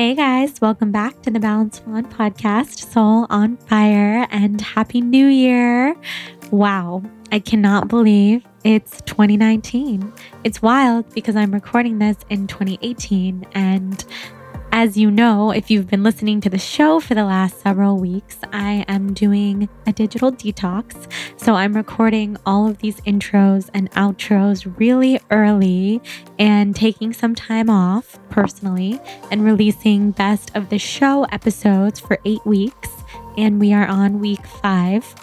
Hey guys, welcome back to the Balanced Blonde podcast, Soul on Fire, and Happy New Year. Wow, I cannot believe it's 2019. It's wild because I'm recording this in 2018, and as you know, if you've been listening to the show for the last several weeks, I am doing a digital detox. So I'm recording all of these intros and outros really early and taking some time off personally and releasing best of the show episodes for eight weeks. And we are on week five.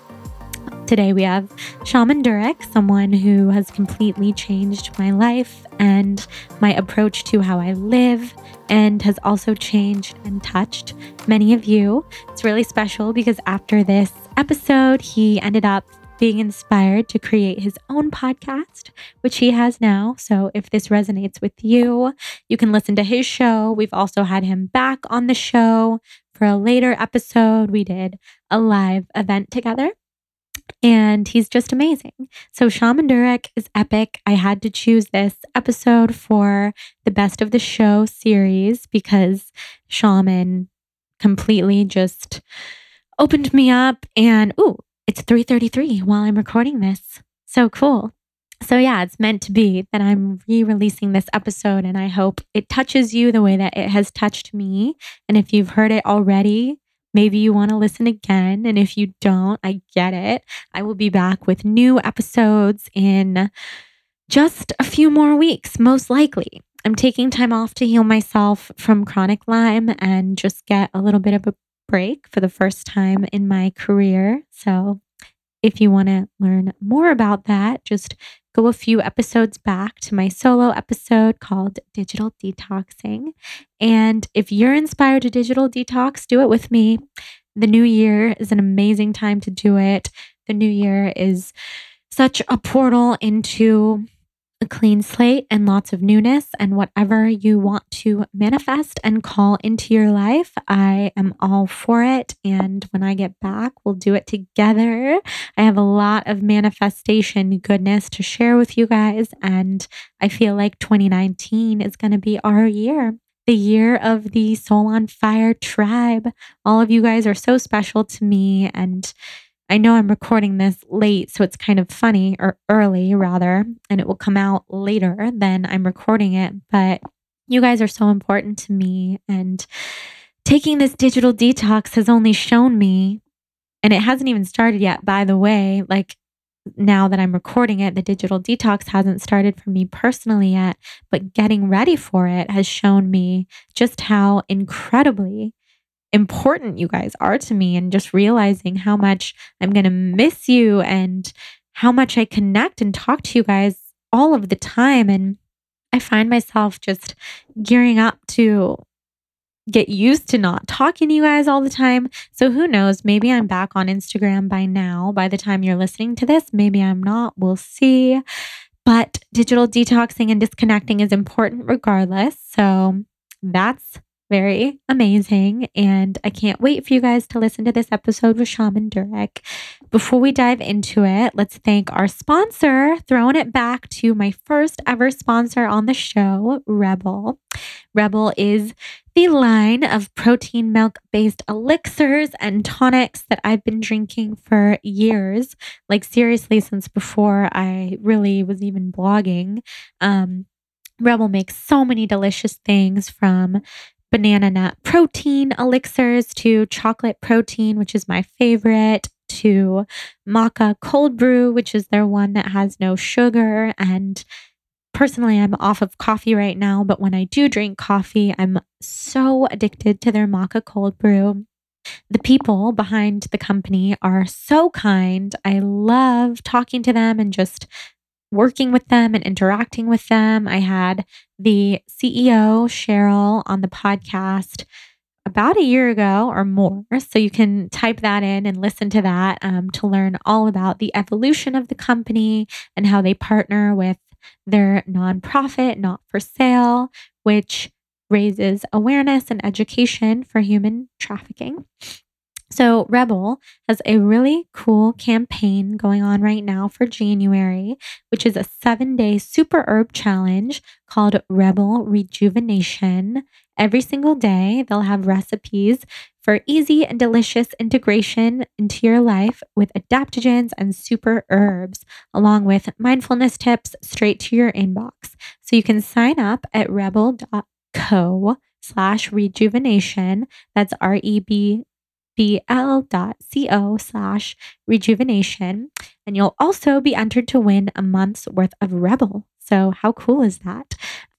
Today we have Shaman Durek, someone who has completely changed my life and my approach to how I live and has also changed and touched many of you. It's really special because after this episode, he ended up being inspired to create his own podcast, which he has now. So if this resonates with you, you can listen to his show. We've also had him back on the show for a later episode. We did a live event together and he's just amazing. So Shaman Durek is epic. I had to choose this episode for the best of the show series because Shaman completely just opened me up and ooh, it's 3:33 while I'm recording this. So cool. So yeah, it's meant to be that I'm re-releasing this episode and I hope it touches you the way that it has touched me. And if you've heard it already, Maybe you want to listen again. And if you don't, I get it. I will be back with new episodes in just a few more weeks, most likely. I'm taking time off to heal myself from chronic Lyme and just get a little bit of a break for the first time in my career. So, if you want to learn more about that, just go a few episodes back to my solo episode called Digital Detoxing. And if you're inspired to digital detox, do it with me. The new year is an amazing time to do it. The new year is such a portal into a clean slate and lots of newness and whatever you want to manifest and call into your life. I am all for it. And when I get back, we'll do it together. I have a lot of manifestation goodness to share with you guys. And I feel like 2019 is going to be our year. The year of the Soul on Fire tribe. All of you guys are so special to me. And I know I'm recording this late, so it's kind of funny or early rather, and it will come out later than I'm recording it. But you guys are so important to me. And taking this digital detox has only shown me, and it hasn't even started yet, by the way, like now that I'm recording it, the digital detox hasn't started for me personally yet, but getting ready for it has shown me just how incredibly important you guys are to me and just realizing how much I'm going to miss you and how much I connect and talk to you guys all of the time. And I find myself just gearing up to get used to not talking to you guys all the time. So who knows? Maybe I'm back on Instagram by now. By the time you're listening to this, maybe I'm not. We'll see. But digital detoxing and disconnecting is important regardless. So that's very amazing. And I can't wait for you guys to listen to this episode with Shaman Durek. Before we dive into it, let's thank our sponsor, throwing it back to my first ever sponsor on the show, REBBL. REBBL is the line of protein milk based elixirs and tonics that I've been drinking for years. Like, seriously, since before I really was even blogging. Um, REBBL makes so many delicious things from banana nut protein elixirs to chocolate protein, which is my favorite, to maca cold brew, which is their one that has no sugar. And personally, I'm off of coffee right now, but when I do drink coffee, I'm so addicted to their maca cold brew. The people behind the company are so kind. I love talking to them and just working with them and interacting with them. I had the CEO, Sheryl, on the podcast about a year ago or more. So you can type that in and listen to that um, to learn all about the evolution of the company and how they partner with their nonprofit, not for sale, which raises awareness and education for human trafficking. So, REBBL has a really cool campaign going on right now for January, which is a seven day super herb challenge called REBBL Rejuvenation. Every single day, they'll have recipes for easy and delicious integration into your life with adaptogens and super herbs, along with mindfulness tips straight to your inbox. So you can sign up at rebbl.co slash rejuvenation. That's R E B bl.co slash rejuvenation. And you'll also be entered to win a month's worth of REBBL. So, how cool is that?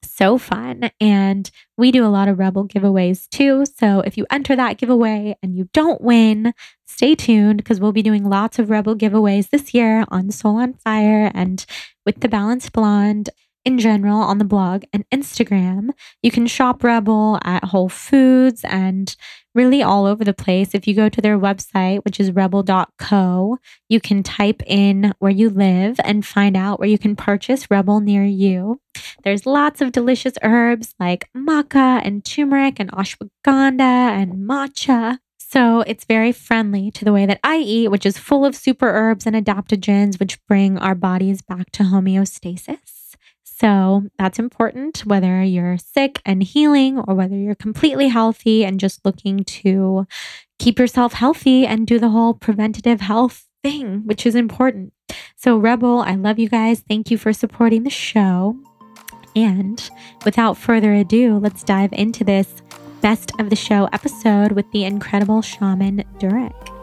So fun. And we do a lot of REBBL giveaways too. So, if you enter that giveaway and you don't win, stay tuned because we'll be doing lots of REBBL giveaways this year on Soul on Fire and with the Balanced Blonde in general on the blog and Instagram. You can shop REBBL at Whole Foods and really all over the place. If you go to their website, which is rebbl.co, you can type in where you live and find out where you can purchase REBBL near you. There's lots of delicious herbs like maca and turmeric and ashwagandha and matcha. So it's very friendly to the way that I eat, which is full of super herbs and adaptogens, which bring our bodies back to homeostasis. So that's important whether you're sick and healing or whether you're completely healthy and just looking to keep yourself healthy and do the whole preventative health thing, which is important. So, REBBL, I love you guys. Thank you for supporting the show. And without further ado, let's dive into this best of the show episode with the incredible shaman Durek.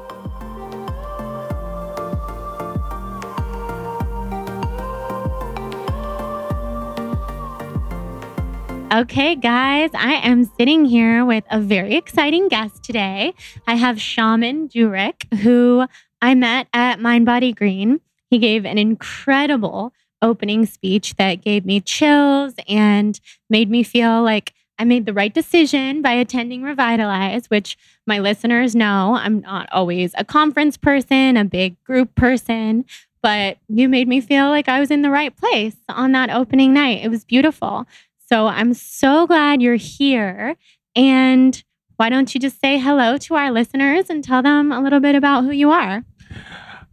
Okay, guys, I am sitting here with a very exciting guest today. I have Shaman Durek, who I met at Mind Body Green. He gave an incredible opening speech that gave me chills and made me feel like I made the right decision by attending Revitalize, which my listeners know I'm not always a conference person, a big group person, but you made me feel like I was in the right place on that opening night. It was beautiful. So I'm so glad you're here. And why don't you just say hello to our listeners and tell them a little bit about who you are?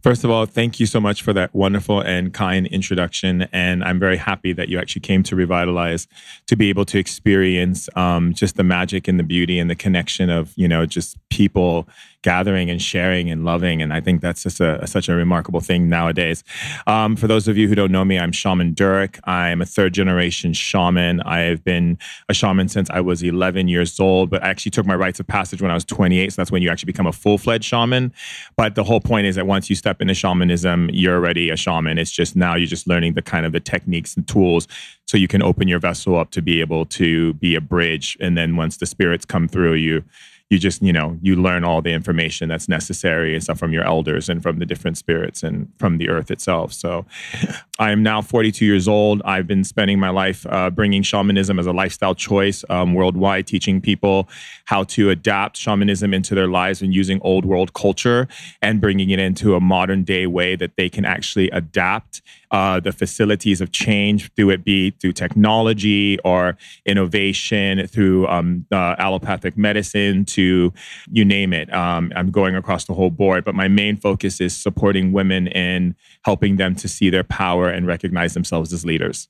First of all, thank you so much for that wonderful and kind introduction. And I'm very happy that you actually came to Revitalize to be able to experience um, just the magic and the beauty and the connection of, you know, just people gathering and sharing and loving. And I think that's just a, such a remarkable thing nowadays. Um, for those of you who don't know me, I'm Shaman Durek. I'm a third generation shaman. I've been a shaman since I was 11 years old, but I actually took my rites of passage when I was 28. So that's when you actually become a full fledged shaman. But the whole point is that once you step into shamanism, you're already a shaman. It's just now you're just learning the kind of the techniques and tools so you can open your vessel up to be able to be a bridge. And then once the spirits come through, you you just you know you learn all the information that's necessary and stuff from your elders and from the different spirits and from the earth itself. So i am now 42 years old. I've been spending my life uh, bringing shamanism as a lifestyle choice um, worldwide teaching people how to adapt shamanism into their lives and using old world culture and bringing it into a modern day way that they can actually adapt uh, the facilities of change, through it be through technology or innovation, through um, uh, allopathic medicine, to you name it. Um, I'm going across the whole board, but my main focus is supporting women in helping them to see their power and recognize themselves as leaders.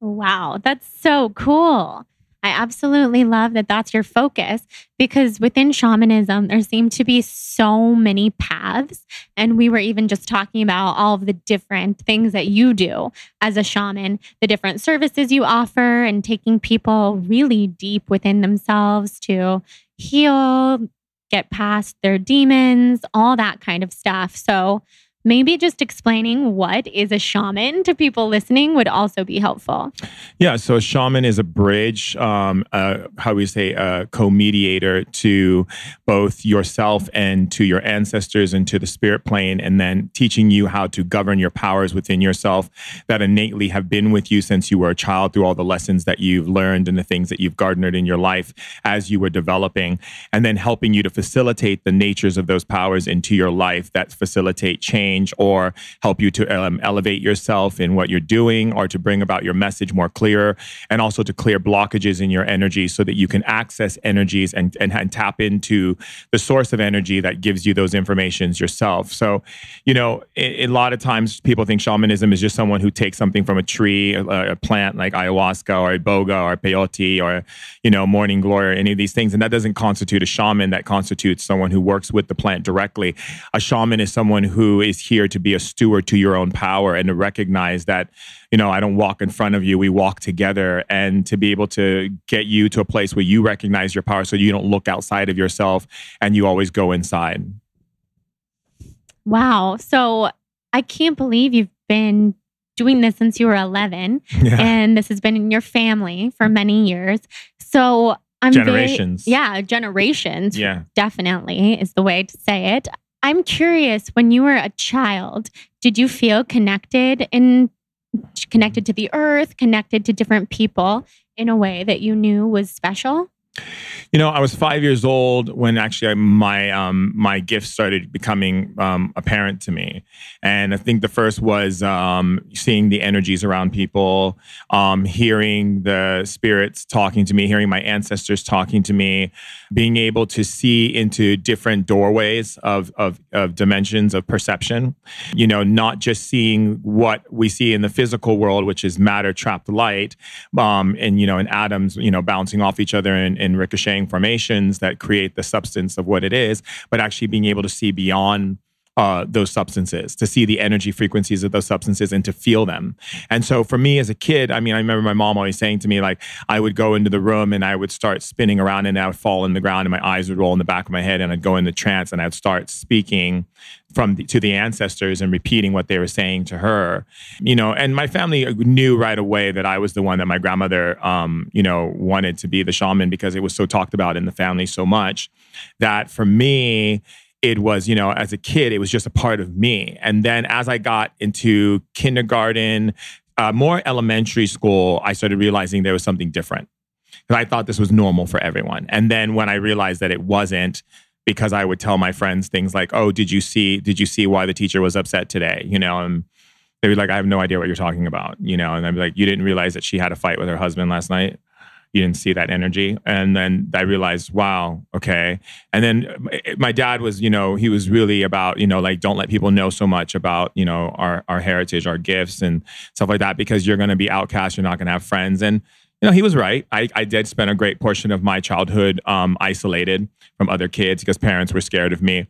Wow, that's so cool. I absolutely love that that's your focus because within shamanism, there seem to be so many paths. And we were even just talking about all of the different things that you do as a shaman, the different services you offer, and taking people really deep within themselves to heal, get past their demons, all that kind of stuff. So, maybe just explaining what is a shaman to people listening would also be helpful. Yeah, so a shaman is a bridge, um, uh, how we say, a co-mediator to both yourself and to your ancestors and to the spirit plane, and then teaching you how to govern your powers within yourself that innately have been with you since you were a child through all the lessons that you've learned and the things that you've garnered in your life as you were developing, and then helping you to facilitate the natures of those powers into your life that facilitate change change or help you to um, elevate yourself in what you're doing or to bring about your message more clear and also to clear blockages in your energy so that you can access energies and, and, and tap into the source of energy that gives you those informations yourself. So, you know, a, a lot of times people think shamanism is just someone who takes something from a tree, a, a plant like ayahuasca or iboga or peyote or, you know, morning glory or any of these things. And that doesn't constitute a shaman. That constitutes someone who works with the plant directly. A shaman is someone who is here to be a steward to your own power and to recognize that, you know, I don't walk in front of you. We walk together and to be able to get you to a place where you recognize your power so you don't look outside of yourself and you always go inside. Wow. So I can't believe you've been doing this since you were 11 yeah. and this has been in your family for many years. So I'm generations. Very, yeah, generations. Yeah. Definitely is the way to say it. I'm curious when you were a child, did you feel connected in connected to the earth, connected to different people in a way that you knew was special? You know, I was five years old when actually my um, my gifts started becoming um, apparent to me, and I think the first was um, seeing the energies around people, um, hearing the spirits talking to me, hearing my ancestors talking to me, being able to see into different doorways of of, of dimensions of perception. You know, not just seeing what we see in the physical world, which is matter trapped light, um, and you know, and atoms, you know, bouncing off each other and, and ricocheting formations that create the substance of what it is, but actually being able to see beyond uh, those substances, to see the energy frequencies of those substances and to feel them. And so for me as a kid, I mean, I remember my mom always saying to me, like, I would go into the room and I would start spinning around and I would fall in the ground and my eyes would roll in the back of my head and I'd go into trance and I'd start speaking from the, to the ancestors and repeating what they were saying to her you know and my family knew right away that i was the one that my grandmother um, you know wanted to be the shaman because it was so talked about in the family so much that for me it was, you know, as a kid, it was just a part of me. And then as I got into kindergarten, uh, more elementary school, I started realizing there was something different. Because I thought this was normal for everyone. And then when I realized that it wasn't, because I would tell my friends things like, "Oh, did you see? Did you see why the teacher was upset today?" You know, and they'd be like, "I have no idea what you're talking about." You know, and I'd be like, "You didn't realize that she had a fight with her husband last night." You didn't see that energy. And then I realized, wow, okay. And then my dad was, you know, he was really about, you know, like don't let people know so much about, you know, our our heritage, our gifts and stuff like that because you're going to be outcast, you're not going to have friends. And you know, he was right. I, I did spend a great portion of my childhood um, isolated from other kids because parents were scared of me.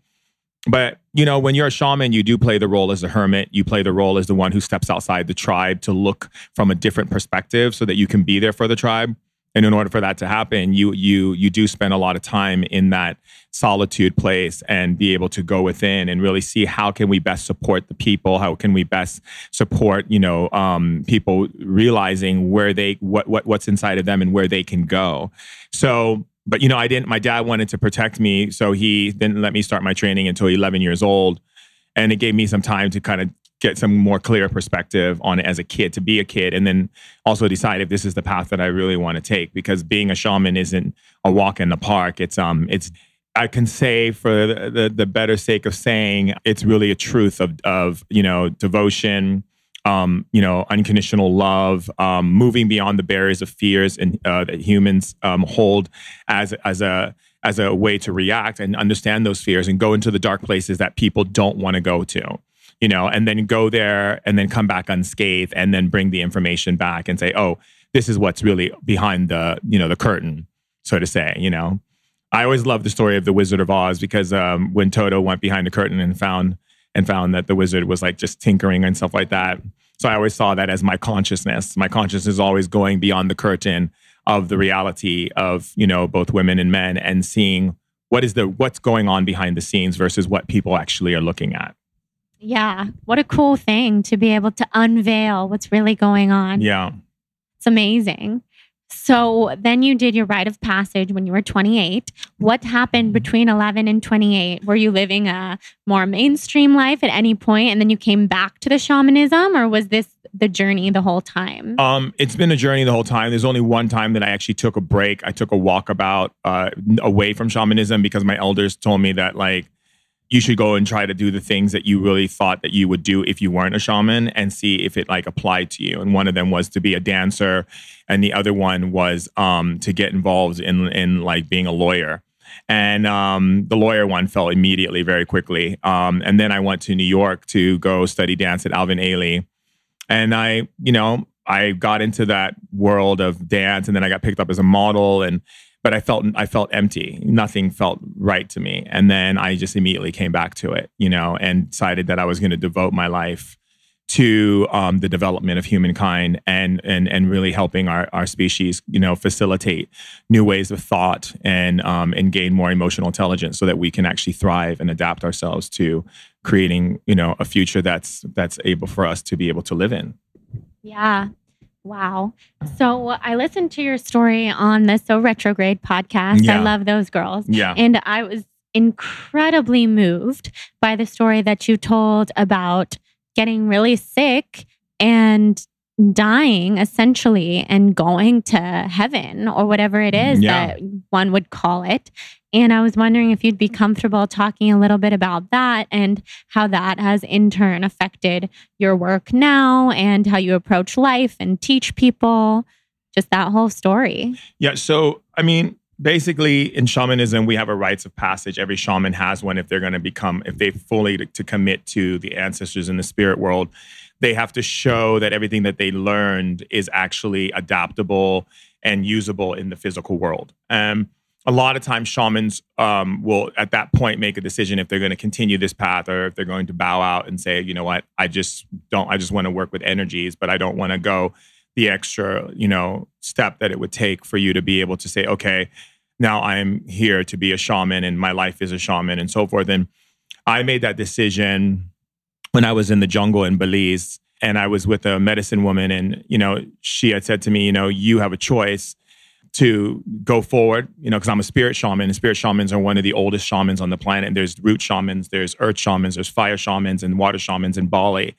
But you know, when you're a shaman, you do play the role as a hermit. You play the role as the one who steps outside the tribe to look from a different perspective, so that you can be there for the tribe and in order for that to happen you you you do spend a lot of time in that solitude place and be able to go within and really see how can we best support the people how can we best support you know um, people realizing where they what, what what's inside of them and where they can go. So but you know i didn't my dad wanted to protect me so he didn't let me start my training until 11 years old. And it gave me some time to kind of get some more clear perspective on it as a kid to be a kid and then also decide if this is the path that I really want to take because being a shaman isn't a walk in the park. It's um it's I can say for the, the, the better sake of saying it's really a truth of of you know devotion um, you know, unconditional love, um, moving beyond the barriers of fears and uh, that humans um, hold as as a as a way to react and understand those fears and go into the dark places that people don't want to go to you know, and then go there and then come back unscathed and then bring the information back and say, oh, this is what's really behind the, you know, the curtain, so to say, you know. I always love the story of the Wizard of Oz because um, when Toto went behind the curtain and found and found that the wizard was like just tinkering and stuff like that. So I always saw that as my consciousness. My consciousness is always going beyond the curtain of the reality of you know both women and men and seeing what is the what's going on behind the scenes versus what people actually are looking at. Yeah. What a cool thing to be able to unveil what's really going on. Yeah. It's amazing. So then you did your rite of passage when you were 28. What happened between 11 and 28? Were you living a more mainstream life at any point and then you came back to the shamanism or was this the journey the whole time? Um, it's been a journey the whole time. There's only one time that I actually took a break. I took a walkabout uh, away from shamanism because my elders told me that like you should go and try to do the things that you really thought that you would do if you weren't a shaman and see if it like applied to you. And one of them was to be a dancer, and the other one was um, to get involved in in like being a lawyer. And um, the lawyer one fell immediately, very quickly. Um, and then I went to New York to go study dance at Alvin Ailey. And I, you know, I got into that world of dance, and then I got picked up as a model, and but I felt I felt empty. Nothing felt right to me. And then I just immediately came back to it, you know, and decided that I was going to devote my life to um, the development of humankind and and and really helping our, our species, you know, facilitate new ways of thought and um, and gain more emotional intelligence so that we can actually thrive and adapt ourselves to creating, you know, a future that's that's able for us to be able to live in. Yeah, Wow. So I listened to your story on the So Retrograde podcast. Yeah. I love those girls. Yeah. And I was incredibly moved by the story that you told about getting really sick and dying essentially and going to heaven or whatever it is yeah. that one would call it. And I was wondering if you'd be comfortable talking a little bit about that and how that has in turn affected your work now and how you approach life and teach people, just that whole story. Yeah. So, I mean, basically in shamanism we have a rites of passage every shaman has one if they're going to become if they fully to, to, commit to the ancestors in the spirit world they have to show that everything that they learned is actually adaptable and usable in the physical world um, a lot of times shamans um, will at that point make a decision if they're going to continue this path or if they're going to bow out and say you know what? I just don't i just want to work with energies but i don't want to go the extra you know step that it would take for you to be able to say okay now i'm here to be a shaman and my life is a shaman and so forth. And i made that decision when i was in the jungle in belize and i was with a medicine woman and you know she had said to me you know you have a choice to go forward, you know, because I'm a spirit shaman, and spirit shamans are one of the oldest shamans on the planet. There's root shamans, there's earth shamans, there's fire shamans, and water shamans in Bali.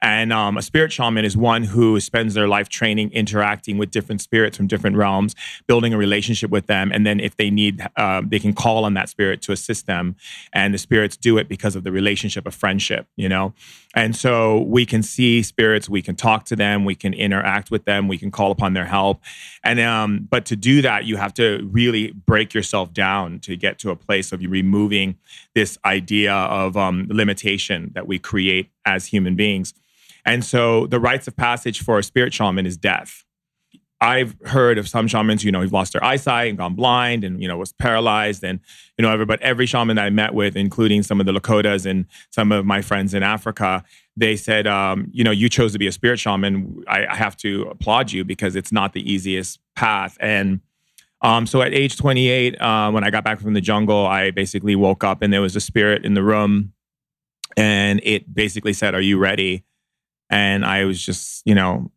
And um, a spirit shaman is one who spends their life training, interacting with different spirits from different realms, building a relationship with them. And then if they need, uh, they can call on that spirit to assist them. And the spirits do it because of the relationship of friendship, you know? And so we can see spirits, we can talk to them, we can interact with them, we can call upon their help. And, um, but to do that, you have to really break yourself down to get to a place of you removing this idea of um, limitation that we create as human beings. And so the rites of passage for a spirit shaman is death. I've heard of some shamans, you know, who've lost their eyesight and gone blind and, you know, was paralyzed. And, you know, but every shaman that I met with, including some of the Lakotas and some of my friends in Africa, they said, um, you know, you chose to be a spirit shaman. I, I, have to applaud you because it's not the easiest path. And um, so at age 28, uh, when I got back from the jungle, I basically woke up and there was a spirit in the room and it basically said, Are you ready? And I was just, you know,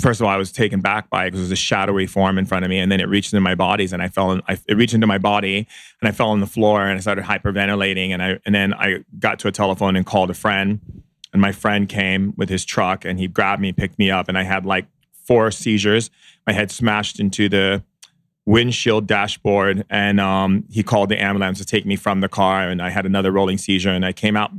first of all, I was taken back by it because it was a shadowy form in front of me. And then it reached into my bodies and I fell in, I, it reached into my body and I fell on the floor and I started hyperventilating. And I, and then I got to a telephone and called a friend and my friend came with his truck and he grabbed me, picked me up and I had like four seizures. My head smashed into the windshield dashboard and um, he called the ambulance to take me from the car and I had another rolling seizure and I came out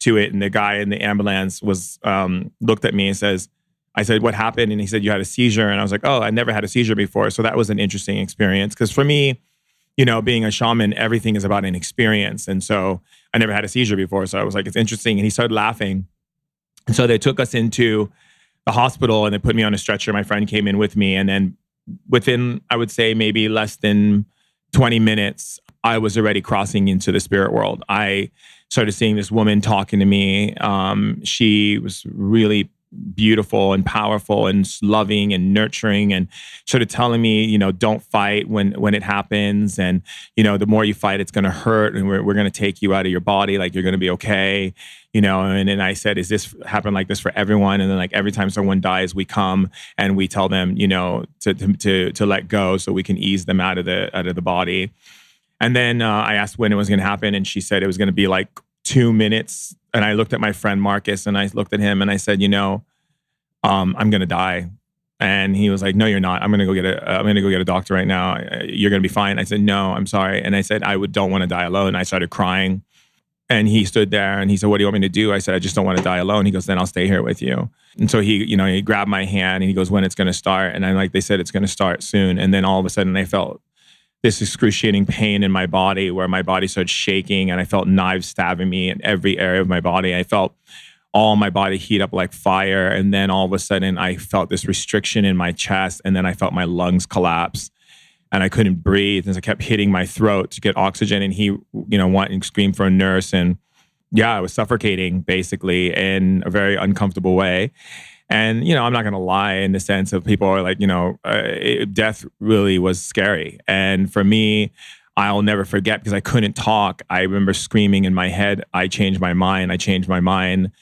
to it. And the guy in the ambulance was um, looked at me and says, I said, what happened? And he said, you had a seizure. And I was like, oh, I never had a seizure before. So that was an interesting experience. Because for me, you know, being a shaman, everything is about an experience. And so I never had a seizure before. So I was like, it's interesting. And he started laughing. And so they took us into the hospital and they put me on a stretcher. My friend came in with me. And then within, I would say, maybe less than 20 minutes, I was already crossing into the spirit world. I started seeing this woman talking to me. Um, she was really beautiful and powerful and loving and nurturing and sort of telling me you know don't fight when when it happens and you know the more you fight it's going to hurt and we're, we're going to take you out of your body like you're going to be okay you know and then i said is this happen like this for everyone and then like every time someone dies we come and we tell them you know to to to, let go so we can ease them out of the out of the body and then uh, I asked when it was going to happen, and she said it was going to be like two minutes. And I looked at my friend Marcus, and I looked at him, and I said, you know, um, I'm going to die. And he was like, "No, you're not. I'm gonna go get a. am gonna go get a doctor right now. You're gonna be fine." I said, "No, I'm sorry." And I said, "I would don't want to die alone." And I started crying, And he stood there and he said, What do you want me to do? I said, I just don't want to die alone. He goes, Then I'll stay here with you. And so he, you know, he grabbed my hand and he goes, When it's going to start. And I'm like, They said it's going to start soon. And then all of a sudden I felt this excruciating pain in my body where my body started shaking and I felt knives stabbing me in every area of my body. I felt all my body heat up like fire. And then all of a sudden I felt this restriction in my chest. And then I felt my lungs collapse and I couldn't breathe. And so I kept hitting my throat to get oxygen. And he, you know, wanting to scream for a nurse. And yeah, I was suffocating basically in a very uncomfortable way. And, you know, I'm not going to lie in the sense of people are like, you know, uh, it, death really was scary. And for me, I'll never forget because I couldn't talk. I remember screaming in my head, I changed my mind. I changed my mind.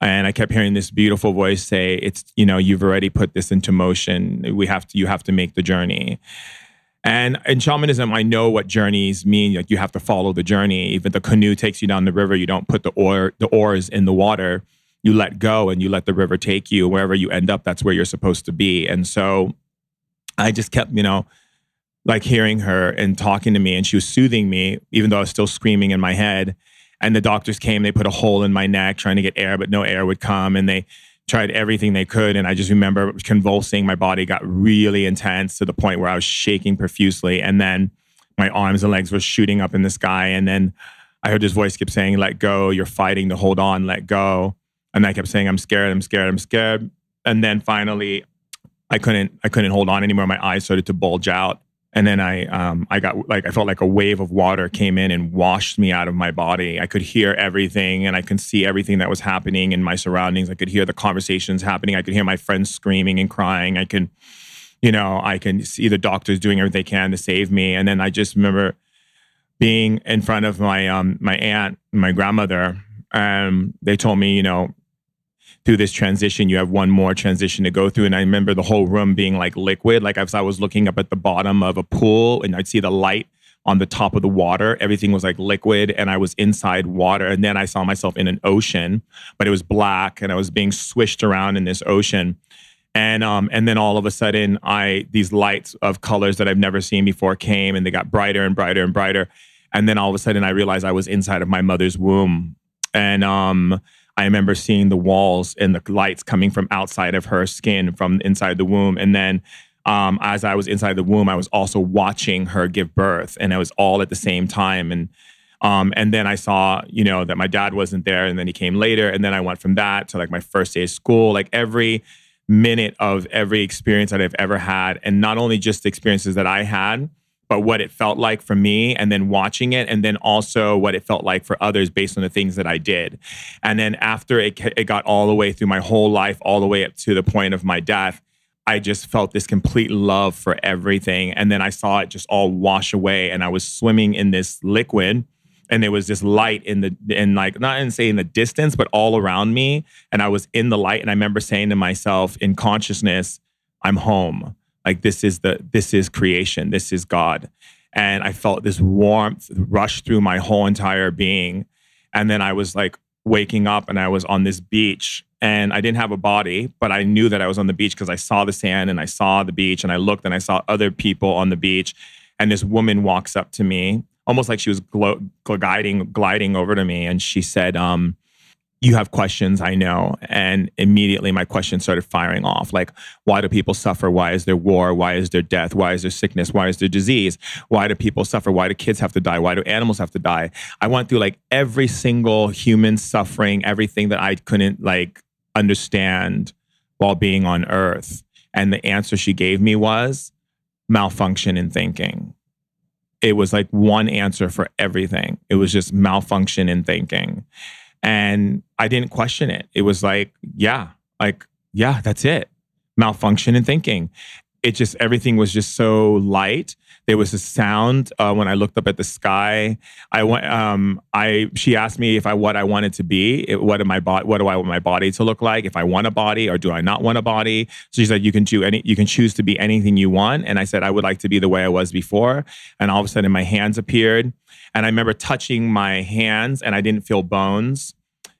And I kept hearing this beautiful voice say, it's, you know, you've already put this into motion. We have to, you have to make the journey. And in shamanism, I know what journeys mean. Like you have to follow the journey. Even the canoe takes you down the river, you don't put the oar, the oars in the water. You let go and you let the river take you. Wherever you end up, that's where you're supposed to be. And so I just kept, you know, like hearing her and talking to me, and she was soothing me, even though I was still screaming in my head. And the doctors came, they put a hole in my neck trying to get air, but no air would come. And they tried everything they could. And I just remember convulsing. My body got really intense to the point where I was shaking profusely. And then my arms and legs were shooting up in the sky. And then I heard this voice keep saying, Let go. You're fighting to hold on. Let go. And I kept saying, I'm scared. I'm scared. I'm scared. And then finally, I couldn't. I couldn't hold on anymore. My eyes started to bulge out and then I um, I got like I felt like a wave of water came in and washed me out of my body. I could hear everything and I could see everything that was happening in my surroundings. I could hear the conversations happening. I could hear my friends screaming and crying. I could, you know, I can see the doctors doing everything they can to save me. And then I just remember being in front of my um my aunt, my grandmother. Um, they told me, you know, through this transition, you have one more transition to go through. And I remember the whole room being like liquid. Like I was looking up at the bottom of a pool and I'd see the light on the top of the water. Everything was like liquid and I was inside water. And then I saw myself in an ocean, but it was black and I was being swished around in this ocean. And um, and then all of a sudden I these lights of colors that I've never seen before came and they got brighter and brighter and brighter. And then all of a sudden I realized I was inside of my mother's womb. And um I remember seeing the walls and the lights coming from outside of her skin from inside the womb. And then um, as I was inside the womb, I was also watching her give birth, and it was all at the same time. And um, and then I saw, you know, that my dad wasn't there, and then he came later. And then I went from that to like my first day of school. Like every minute of every experience that I've ever had, and not only just the experiences that I had, but what it felt like for me and then watching it and then also what it felt like for others based on the things that I did. And then after it, it got all the way through my whole life, all the way up to the point of my death, I just felt this complete love for everything. And then I saw it just all wash away and I was swimming in this liquid and there was this light in the in like not in say in the distance but all around me and i was in the light and i remember saying to myself in consciousness i'm home like this is the this is creation. This is god. And i felt this warmth rush through my whole entire being. And then i was like waking up and i was on this beach. And i didn't have a body but i knew that i was on the beach because i saw the sand and i saw the beach and i looked and i saw other people on the beach. And this woman walks up to me almost like she was glo- gliding gliding over to me. And she said um you have questions, I know. And immediately my questions started firing off like, why do people suffer? Why is there war? Why is there death? Why is there sickness? Why is there disease? Why do people suffer? Why do kids have to die? Why do animals have to die? I went through like every single human suffering, everything that I couldn't like understand while being on earth. And the answer she gave me was malfunction in thinking. It was like one answer for everything. It was just malfunction in thinking. And I didn't question it. It was like, yeah, like, yeah, that's it. Malfunction in thinking. It just, everything was just so light. There was a sound uh, when I looked up at the sky. I went, um, I, she asked me if I, what I wanted to be, what am I, bo- what do I want my body to look like? If I want a body or do I not want a body? So she said, you can do any, you can choose to be anything you want. And I said, I would like to be the way I was before. And all of a sudden my hands appeared and I remember touching my hands and I didn't feel bones.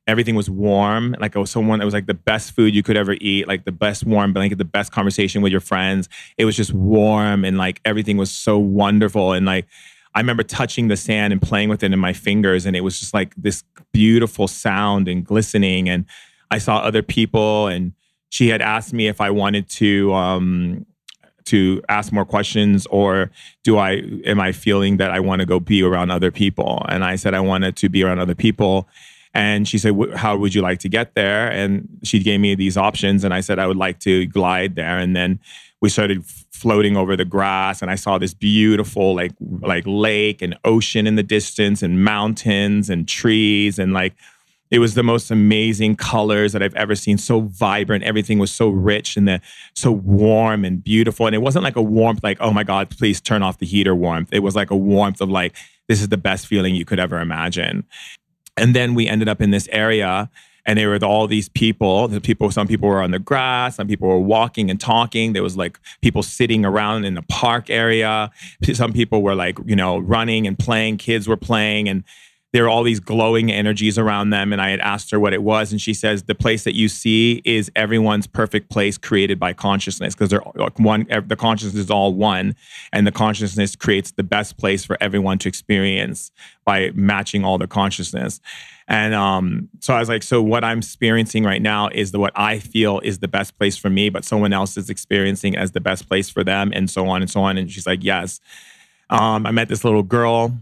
Everything was warm. Like I was someone, it was like the best food you could ever eat, like the best warm blanket, the best conversation with your friends. It was just warm and like everything was so wonderful. And like I remember touching the sand and playing with it in my fingers, and it was just like this beautiful sound and glistening. And I saw other people, and she had asked me if I wanted to um, to ask more questions or do I am I feeling that I want to go be around other people? And I said I wanted to be around other people. And she said, How would you like to get there? And she gave me these options. And I said, I would like to glide there. And then we started floating over the grass and I saw this beautiful like like lake and ocean in the distance and mountains and trees and like it was the most amazing colors that I've ever seen. So vibrant. Everything was so rich and the, so warm and beautiful. And it wasn't like a warmth, like, oh my God, please turn off the heater warmth. It was like a warmth of like, this is the best feeling you could ever imagine. And then we ended up in this area and there were all these people the people some people were on the grass some people were walking and talking. There was like people sitting around in the park area. Some people were like you know running and playing kids were playing and there are all these glowing energies around them. And I had asked her what it was. And she says, the place that you see is everyone's perfect place created by consciousness because they're one, the consciousness is all one. And the consciousness creates the best place for everyone to experience by matching all the consciousness. And um, so I was like, so what I'm experiencing right now is the what I feel is the best place for me, but someone else is experiencing as the best place for them, and so on and so on. And she's like, yes. Um, I met this little girl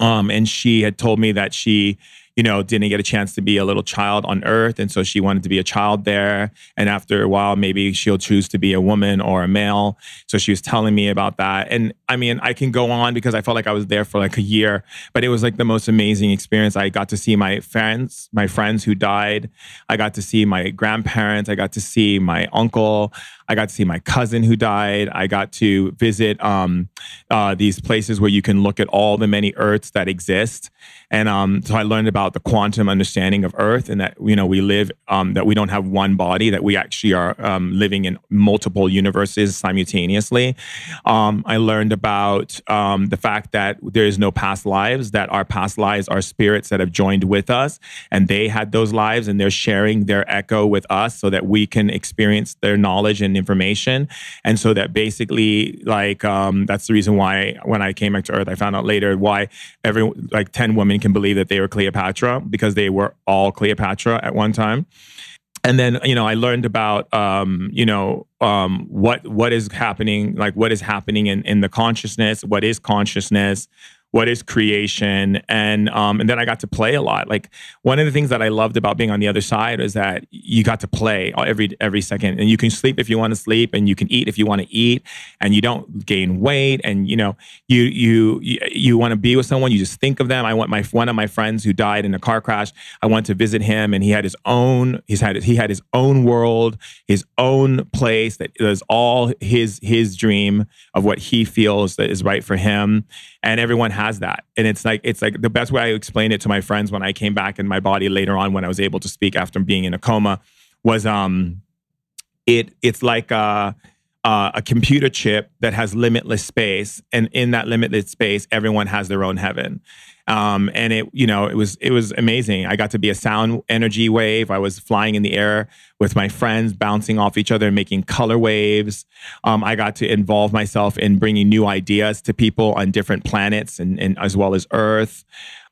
um, and she had told me that she you know, didn't get a chance to be a little child on earth. And so she wanted to be a child there. And after a while, maybe she'll choose to be a woman or a male. So she was telling me about that. And I mean, I can go on because I felt like I was there for like a year, but it was like the most amazing experience. I got to see my friends, my friends who died. I got to see my grandparents. I got to see my uncle. I got to see my cousin who died. I got to visit um, uh, these places where you can look at all the many Earths that exist. And um, so I learned about the quantum understanding of Earth and that, you know, we live, um, that we don't have one body, that we actually are um, living in multiple universes simultaneously. Um, I learned about um, the fact that there is no past lives, that our past lives are spirits that have joined with us and they had those lives and they're sharing their echo with us so that we can experience their knowledge and information. And so that basically, like, um, that's the reason why when I came back to Earth, I found out later why every, like 10 women can believe that they were Cleopatra because they were all Cleopatra at one time. And then you know I learned about um, you know um, what what is happening like what is happening in in the consciousness what is consciousness what is creation. And um, and then i got to play a lot. Like one of the things that i loved about being on the other side is that you got to play every every second. And you can sleep if you want to sleep and you can eat if you want to eat and you don't gain weight. And you know you you you, you want to be with someone you just think of them. I want my one of my friends who died in a car crash i went to visit him and he had his own he's had he had his own world his own place that is all his his dream of what he feels that is right for him and everyone has that. And it's like it's like the best way i explained it to my friends when i came back in my body later on when i was able to speak after being in a coma was um it it's like a, a computer chip that has limitless space. And in that limitless space everyone has their own heaven um, and it, you know, it was it was amazing. I got to be a sound energy wave. I was flying in the air with my friends, bouncing off each other and making color waves. Um, I got to involve myself in bringing new ideas to people on different planets and, and as well as Earth.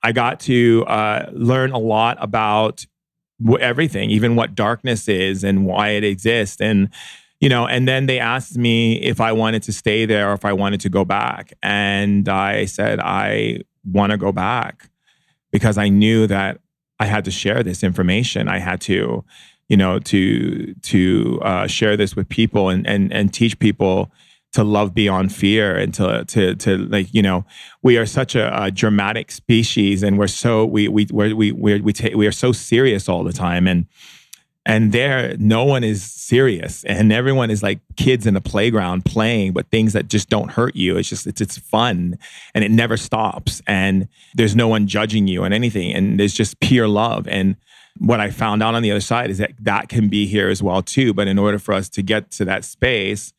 I got to uh, learn a lot about everything, even what darkness is and why it exists, and you know, and then they asked me if I wanted to stay there or if I wanted to go back. And I said, I want to go back because I knew that I had to share this information. I had to, you know, to to uh, share this with people and and and teach people to love beyond fear and to to to like you know we are such a, a dramatic species and we're so we we we we we we, take, we are so serious all the time and and there no one is serious. And everyone is like kids in the playground playing but things that just don't hurt you. It's just it's it's fun. And it never stops. And there's no one judging you and anything. And there's just pure love. And what i found out on the other side is that that can be here as well too. But in order for us to get to that space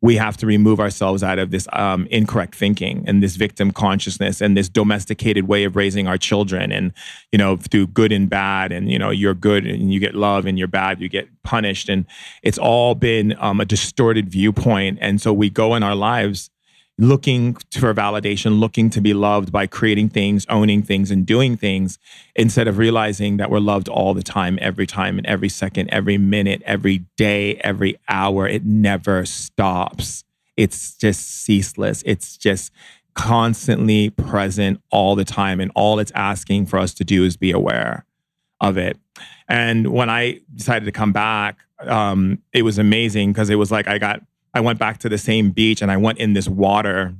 we have to remove ourselves out of this um, incorrect thinking and this victim consciousness and this domesticated way of raising our children. And you know through good and bad and you know you're good and you get love and you're bad you get punished. And it's all been um, a distorted viewpoint. And so we go in our lives looking for validation, looking to be loved by creating things, owning things, and doing things instead of realizing that we're loved all the time, every time, and every second, every minute, every day, every hour. It never stops. It's just ceaseless. It's just constantly present all the time. And all it's asking for us to do is be aware of it. And when I decided to come back, um, it was amazing because it was like I got I went back to the same beach and I went in this water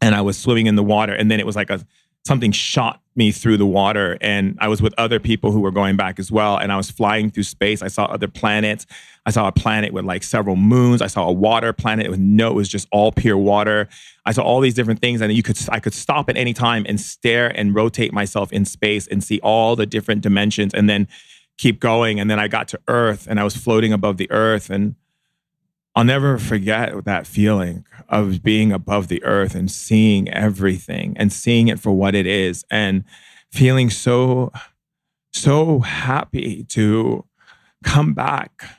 and I was swimming in the water. And then it was like a something shot me through the water. And I was with other people who were going back as well. And I was flying through space. I saw other planets. I saw a planet with like several moons. I saw a water planet. with no, it was just all pure water. I saw all these different things. And you could I could stop at any time and stare and rotate myself in space and see all the different dimensions and then keep going. And then I got to Earth and I was floating above the earth and I'll never forget that feeling of being above the earth and seeing everything and seeing it for what it is and feeling so, so happy to come back.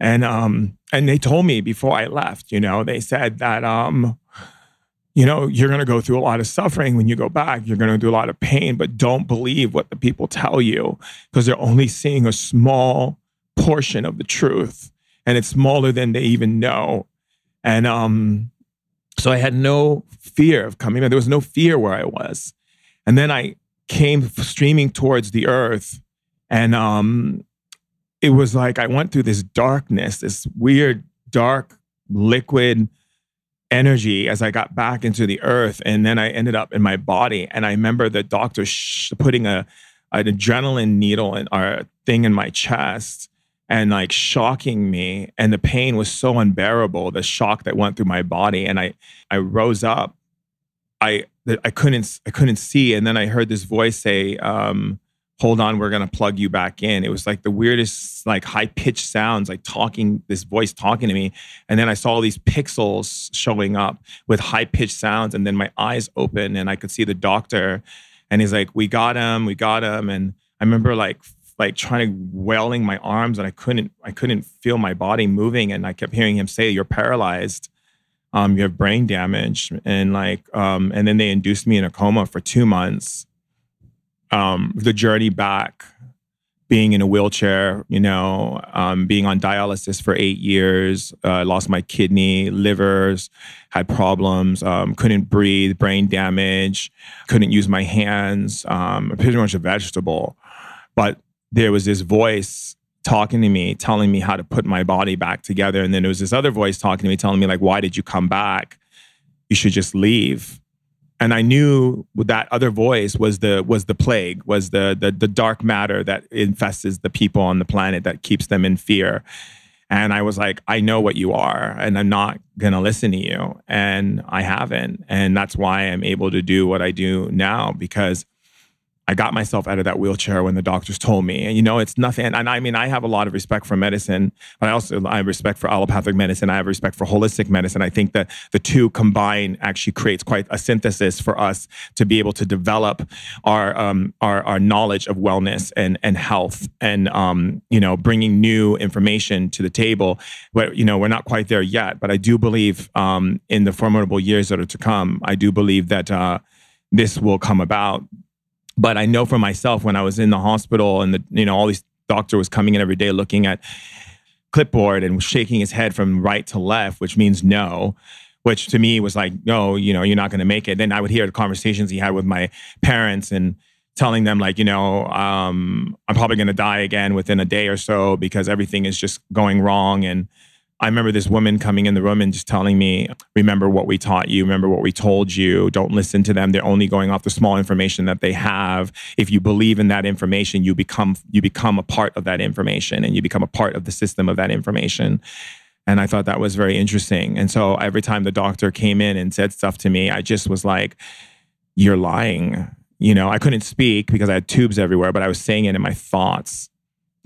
And um, and they told me before I left, you know, they said that um, you know, you're gonna go through a lot of suffering when you go back. You're gonna do a lot of pain, but don't believe what the people tell you because they're only seeing a small portion of the truth and it's smaller than they even know. And um, so I had no fear of coming back. There was no fear where I was. And then I came streaming towards the earth. And um, it was like I went through this darkness, this weird, dark, liquid energy as I got back into the earth. And then I ended up in my body. And I remember the doctor sh- putting a, an adrenaline needle in, or thing in my chest and like shocking me and the pain was so unbearable the shock that went through my body and i i rose up. I i couldn't i couldn't see and then i heard this voice say um hold on we're going to plug you back in. It was like the weirdest like high pitched sounds like talking this voice talking to me and then i saw all these pixels showing up with high pitched sounds and then my eyes open and i could see the doctor and he's like we got him we got him and i remember like like trying to wailing my arms and I couldn't I couldn't feel my body moving and I kept hearing him say you're paralyzed um you have brain damage and like um and then they induced me in a coma for 2 months um the journey back being in a wheelchair, you know, um, being on dialysis for eight years, uh, lost my kidney, livers, had problems, um, couldn't breathe, brain damage, couldn't use my hands, um, pretty much a vegetable. But there was this voice talking to me, telling me how to put my body back together. And then there was this other voice talking to me, telling me, like, why did you come back? You should just leave. And I knew that other voice was the was the plague, was the the, the dark matter that infests the people on the planet that keeps them in fear. And I was like, I know what you are, and I'm not gonna listen to you. And I haven't. And that's why I'm able to do what I do now because I got myself out of that wheelchair when the doctors told me. And you know, it's nothing. And I mean, I have a lot of respect for medicine, but I also I have respect for allopathic medicine. I have respect for holistic medicine. I think that the two combined actually creates quite a synthesis for us to be able to develop our um, our, our knowledge of wellness and and health, and um, you know, bringing new information to the table. But you know, we're not quite there yet. But I do believe um, in the formidable years that are to come. I do believe that. Uh, this will come about but I know for myself when I was in the hospital and the you know all these doctor was coming in every day looking at clipboard and shaking his head from right to left, which means no. Which to me was like, no, you know, you're not going to make it. Then I would hear the conversations he had with my parents and telling them like, you know, um, I'm probably going to die again within a day or so because everything is just going wrong and I remember this woman coming in the room and just telling me, remember what we taught you, remember what we told you. Don't listen to them. They're only going off the small information that they have. If you believe in that information, you become you become a part of that information and you become a part of the system of that information. And I thought that was very interesting. And so every time the doctor came in and said stuff to me, I just was like, You're lying. You know, I couldn't speak because I had tubes everywhere, but I was saying it in my thoughts,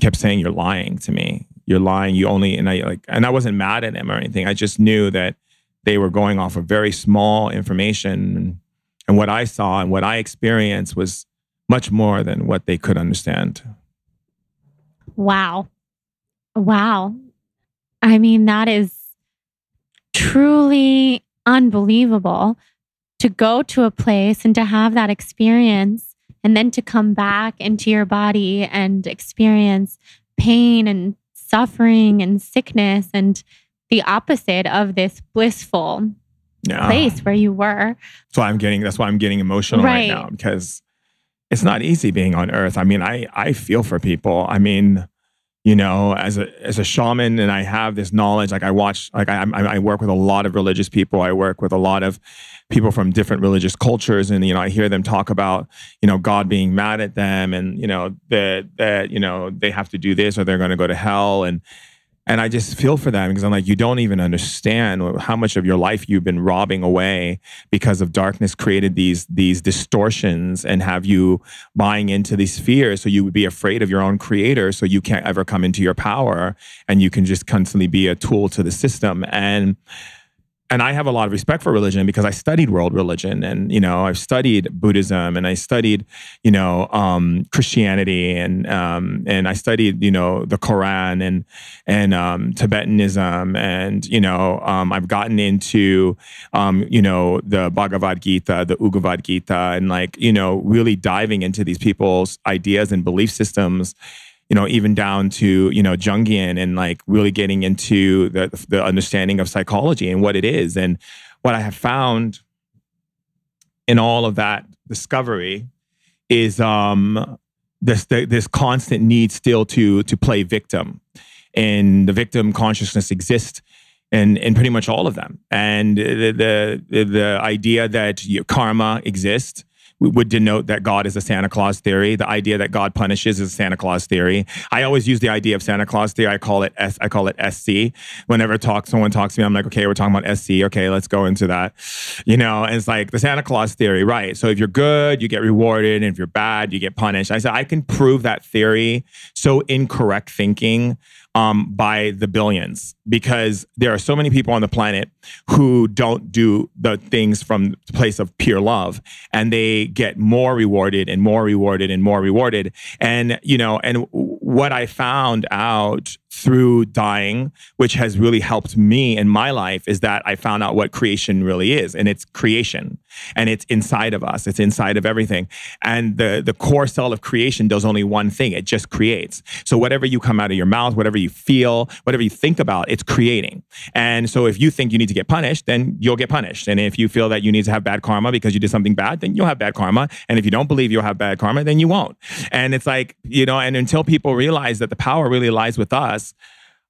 kept saying, You're lying to me you're lying. You only and I like and I wasn't mad at him or anything. I just knew that they were going off of very small information and, and what I saw and what I experienced was much more than what they could understand. Wow. Wow. I mean, that is truly unbelievable to go to a place and to have that experience and then to come back into your body and experience pain and suffering and sickness and the opposite of this blissful yeah. place where you were. That's why I'm getting that's why I'm getting emotional right, right now because it's not easy being on earth. I mean, I I feel for people. I mean, you know, as a as a shaman, and I have this knowledge. Like I watch, like I I work with a lot of religious people. I work with a lot of people from different religious cultures, and you know, I hear them talk about you know God being mad at them, and you know that that you know they have to do this or they're going to go to hell, and and I just feel for them because I'm like, you don't even understand how much of your life you've been robbing away because of darkness created these these distortions and have you buying into these fears. So you would be afraid of your own creator, so you can't ever come into your power, and you can just constantly be a tool to the system. And and I have a lot of respect for religion because I studied world religion and you know I've studied Buddhism and I studied you know um, Christianity and um, and I studied you know the Quran and and um, Tibetanism and you know um, I've gotten into um, you know the Bhagavad Gita, the Ugavad Gita, and like you know really diving into these people's ideas and belief systems you know, even down to, you know, Jungian and like really getting into the, the understanding of psychology and what it is. And what I have found in all of that discovery is um, this, this constant need still to, to play victim. And the victim consciousness exists and in pretty much all of them. And the, the, the idea that karma exists would denote that God is a Santa Claus theory. The idea that God punishes is a Santa Claus theory. I always use the idea of Santa Claus theory. I call it S. I call it SC. Whenever talk, someone talks to me, I'm like, okay, we're talking about SC. Okay, let's go into that. You know, and it's like the Santa Claus theory, right? So if you're good, you get rewarded, and if you're bad, you get punished. I said I can prove that theory. So incorrect thinking um, by the billions because there are so many people on the planet who don't do the things from the place of pure love and they get more rewarded and more rewarded and more rewarded. And you know and what i found out through dying which has really helped me in my life is that i found out what creation really is and it's creation and it's inside of us it's inside of everything and the the core cell of creation does only one thing it just creates so whatever you come out of your mouth whatever you feel, whatever you think about, it's creating. And so if you think you need to get punished, then you'll get punished. And if you feel that you need to have bad karma because you did something bad, then you'll have bad karma. And if you don't believe you'll have bad karma, then you won't. And it's like, you know, and until people realize that the power really lies with us,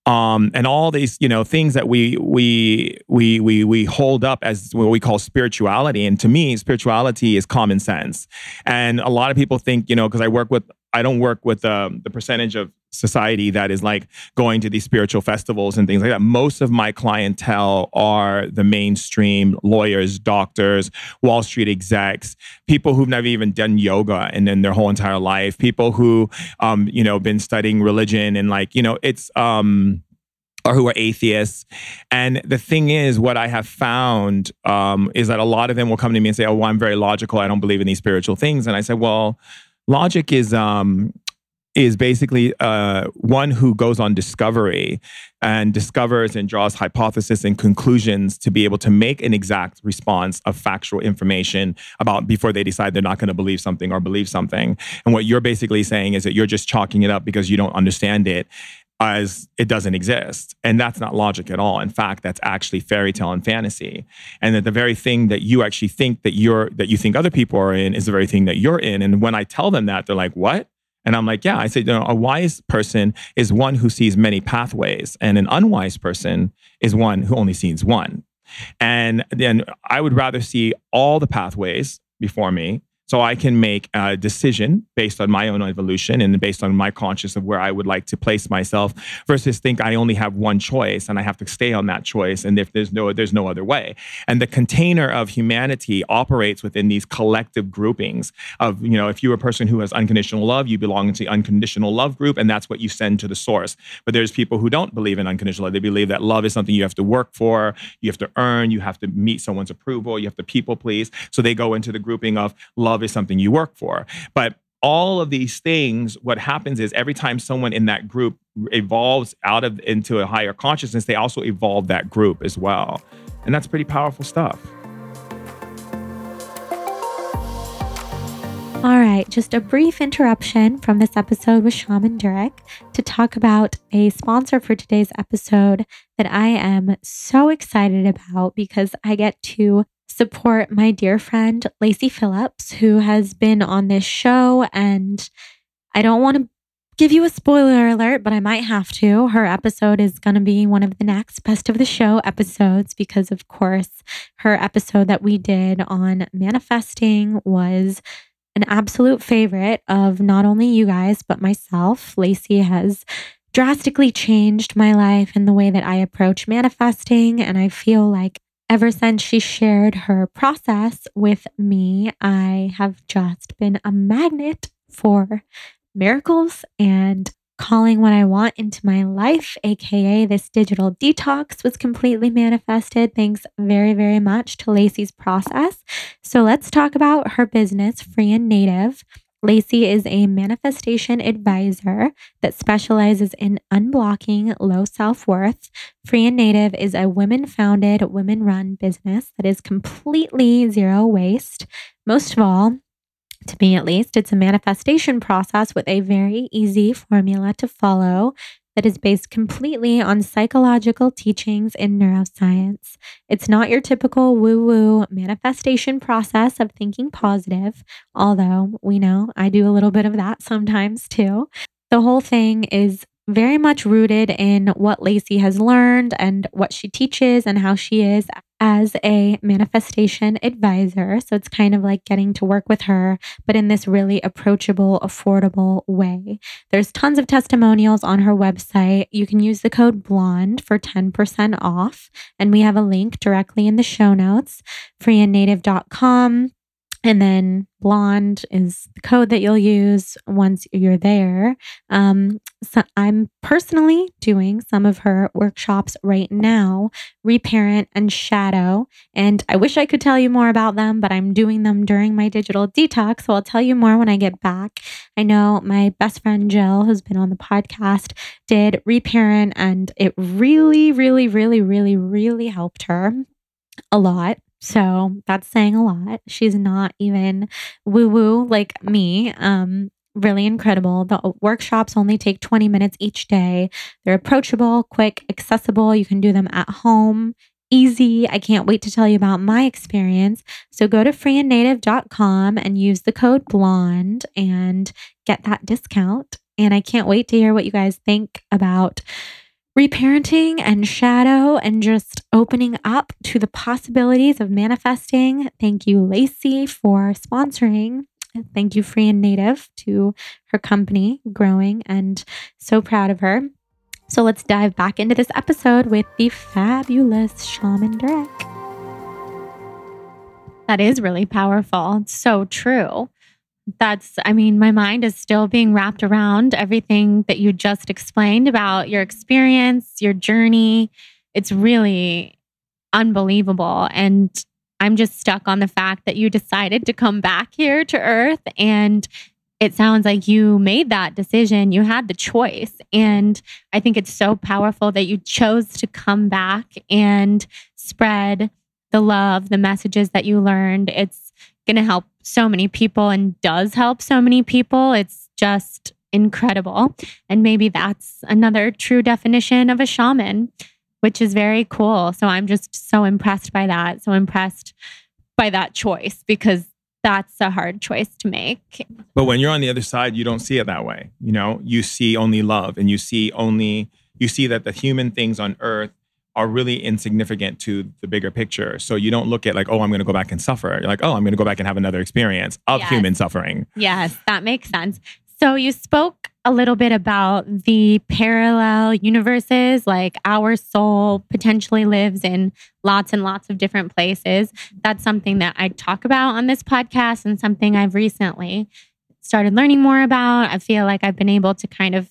um, and all these you know things that we we we we we hold up as what we call spirituality. And to me spirituality is common sense. And a lot of people think you know because i work with i don't work with um, the percentage of society that is like going to these spiritual festivals and things like that. Most of my clientele are the mainstream lawyers, doctors, Wall Street execs, people who've never even done yoga and in their whole entire life, people who, um, you know, been studying religion and like, you know, it's, um, or who are atheists. And the thing is, what I have found um, is that a lot of them will come to me and say, Oh, well, I'm very logical. I don't believe in these spiritual things. And I said, Well, logic is um, is basically uh, one who goes on discovery and discovers and draws hypotheses and conclusions to be able to make an exact response of factual information about before they decide they're not going to believe something or believe something. And what you're basically saying is that you're just chalking it up because you don't understand it as it doesn't exist. And that's not logic at all. In fact, that's actually fairy tale and fantasy. And that the very thing that you actually think that you're that you think other people are in is the very thing that you're in. And when I tell them that, they're like, what? And I'm like, yeah, I said, you know, a wise person is one who sees many pathways, and an unwise person is one who only sees one. And then I would rather see all the pathways before me so I can make a decision based on my own evolution and based on my consciousness of where I would like to place myself versus think I only have one choice and I have to stay on that choice. And if there's no, there's no other way. And the container of humanity operates within these collective groupings of, you know, if you're a person who has unconditional love, you belong into the unconditional love group and that's what you send to the source. But there's people who don't believe in unconditional love. They believe that love is something you have to work for, you have to earn, you have to meet someone's approval, you have to people please. So they go into the grouping of love is something you work for. But all of these things, what happens is every time someone in that group evolves out of into a higher consciousness, they also evolve that group as well. And that's pretty powerful stuff. All right, just a brief interruption from this episode with Shaman Durek to talk about a sponsor for today's episode that I am so excited about because I get to support my dear friend Lacey Phillips, who has been on this show. And I don't want to give you a spoiler alert, but I might have to. Her episode is going to be one of the next best of the show episodes because, of course, her episode that we did on manifesting was an absolute favorite of not only you guys, but myself. Lacey has drastically changed my life and the way that I approach manifesting. And I feel like ever since she shared her process with me, I have just been a magnet for miracles and calling what I want into my life, aka this digital detox, was completely manifested thanks very, very much to Lacey's process. So let's talk about her business, Free and Native. Lacey is a manifestation advisor that specializes in unblocking low self worth. Free and Native is a women founded, women run business that is completely zero waste. Most of all, to me at least, it's a manifestation process with a very easy formula to follow that is based completely on psychological teachings in neuroscience. It's not your typical woo woo manifestation process of thinking positive, although we know I do a little bit of that sometimes too. The whole thing is very much rooted in what Lacey has learned and what she teaches and how she is as a manifestation advisor. So it's kind of like getting to work with her, but in this really approachable, affordable way. There's tons of testimonials on her website. You can use the code BLONDE for 10% off. And we have a link directly in the show notes, freeandnative.com and then blonde is the code that you'll use once you're there. Um, so I'm personally doing some of her workshops right now, reparent and shadow. And I wish I could tell you more about them, but I'm doing them during my digital detox. So I'll tell you more when I get back. I know my best friend Jill, who's been on the podcast, did reparent and it really, really, really, really, really helped her a lot. So that's saying a lot. She's not even woo woo like me. Um, really incredible. The workshops only take 20 minutes each day. They're approachable, quick, accessible. You can do them at home. Easy. I can't wait to tell you about my experience. So go to freeandnative.com and use the code blonde and get that discount. And I can't wait to hear what you guys think about reparenting and shadow and just opening up to the possibilities of manifesting. Thank you, Lacey, for sponsoring. Thank you, Free and Native, to her company growing and so proud of her. So let's dive back into this episode with the fabulous Shaman Durek. That is really powerful. It's so true that's, I mean, my mind is still being wrapped around everything that you just explained about your experience, your journey. It's really unbelievable. And I'm just stuck on the fact that you decided to come back here to Earth. And it sounds like you made that decision. You had the choice. And I think it's so powerful that you chose to come back and spread the love, the messages that you learned. It's going to help so many people and does help so many people. It's just incredible. And maybe that's another true definition of a shaman, which is very cool. So I'm just so impressed by that. So impressed by that choice because that's a hard choice to make. But when you're on the other side, you don't see it that way. You know, you see only love and you see only, you see that the human things on earth are really insignificant to the bigger picture. So you don't look at like, oh, I'm going to go back and suffer. You're like, oh, I'm going to go back and have another experience of yes. human suffering. Yes, that makes sense. So you spoke a little bit about the parallel universes, like our soul potentially lives in lots and lots of different places. That's something that I talk about on this podcast and something I've recently started learning more about. I feel like I've been able to kind of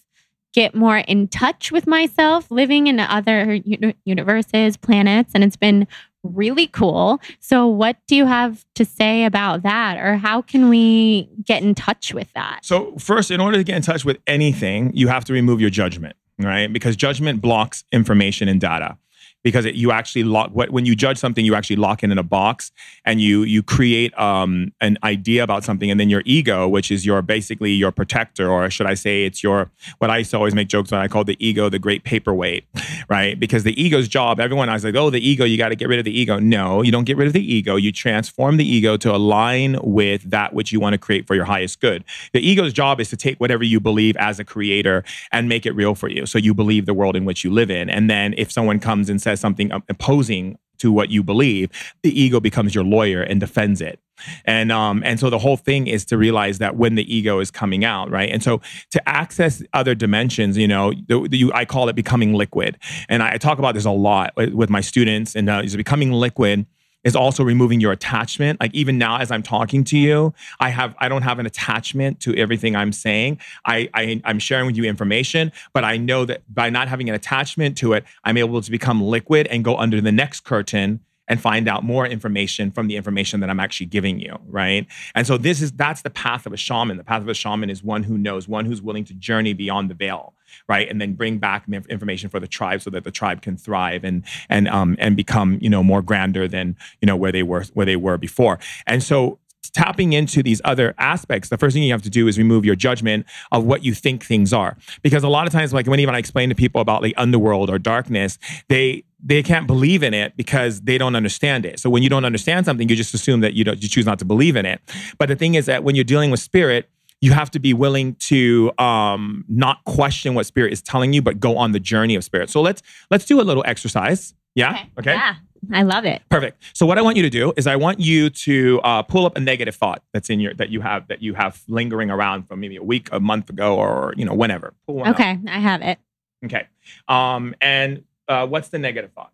get more in touch with myself living in other uni- universes, planets, and it's been really cool. So, what do you have to say about that, or how can we get in touch with that? So, first, in order to get in touch with anything, you have to remove your judgment, right? Because judgment blocks information and data. Because it, you actually lock what when you judge something you actually lock it in a box and you you create um, an idea about something. And then your ego which is your basically your protector or should i say it's your what i used to always make jokes on i call the ego the great paperweight right? Because the ego's job everyone i was like oh the ego you got to get rid of the ego. No you don't get rid of the ego. You transform the ego to align with that which you want to create for your highest good. The ego's job is to take whatever you believe as a creator and make it real for you. So you believe the world in which you live in. And then if someone comes and says something opposing to what you believe, the ego becomes your lawyer and defends it. And um, and so the whole thing is to realize that when the ego is coming out, right? And so to access other dimensions, you know, the, the, you, I call it becoming liquid, and I, I, talk about this a lot with my students, and uh, is becoming liquid is also removing your attachment. Like even now, as I'm talking to you, I have I don't have an attachment to everything I'm saying. I, I I'm sharing with you information, but I know that by not having an attachment to it, I'm able to become liquid and go under the next curtain and find out more information from the information that I'm actually giving you, right? And so this is that's the path of a shaman. The path of a shaman is one who knows, one who's willing to journey beyond the veil, right? And then bring back information for the tribe so that the tribe can thrive and and um and become, you know, more grander than, you know, where they were where they were before. And so tapping into these other aspects, the first thing you have to do is remove your judgment of what you think things are. Because a lot of times, like when even I explain to people about like underworld or darkness, they they can't believe in it because they don't understand it. So when you don't understand something, you just assume that you don't you choose not to believe in it. But the thing is that when you're dealing with spirit, you have to be willing to um, not question what spirit is telling you, but go on the journey of spirit. So let's let's do a little exercise. Yeah. Okay. okay? Yeah. I love it. Perfect. So what I want you to do is I want you to uh, pull up a negative thought that's in your that you have that you have lingering around from maybe a week, a month ago, or you know whenever. okay, up. I have it. Okay. Um, and uh, what's the negative thought?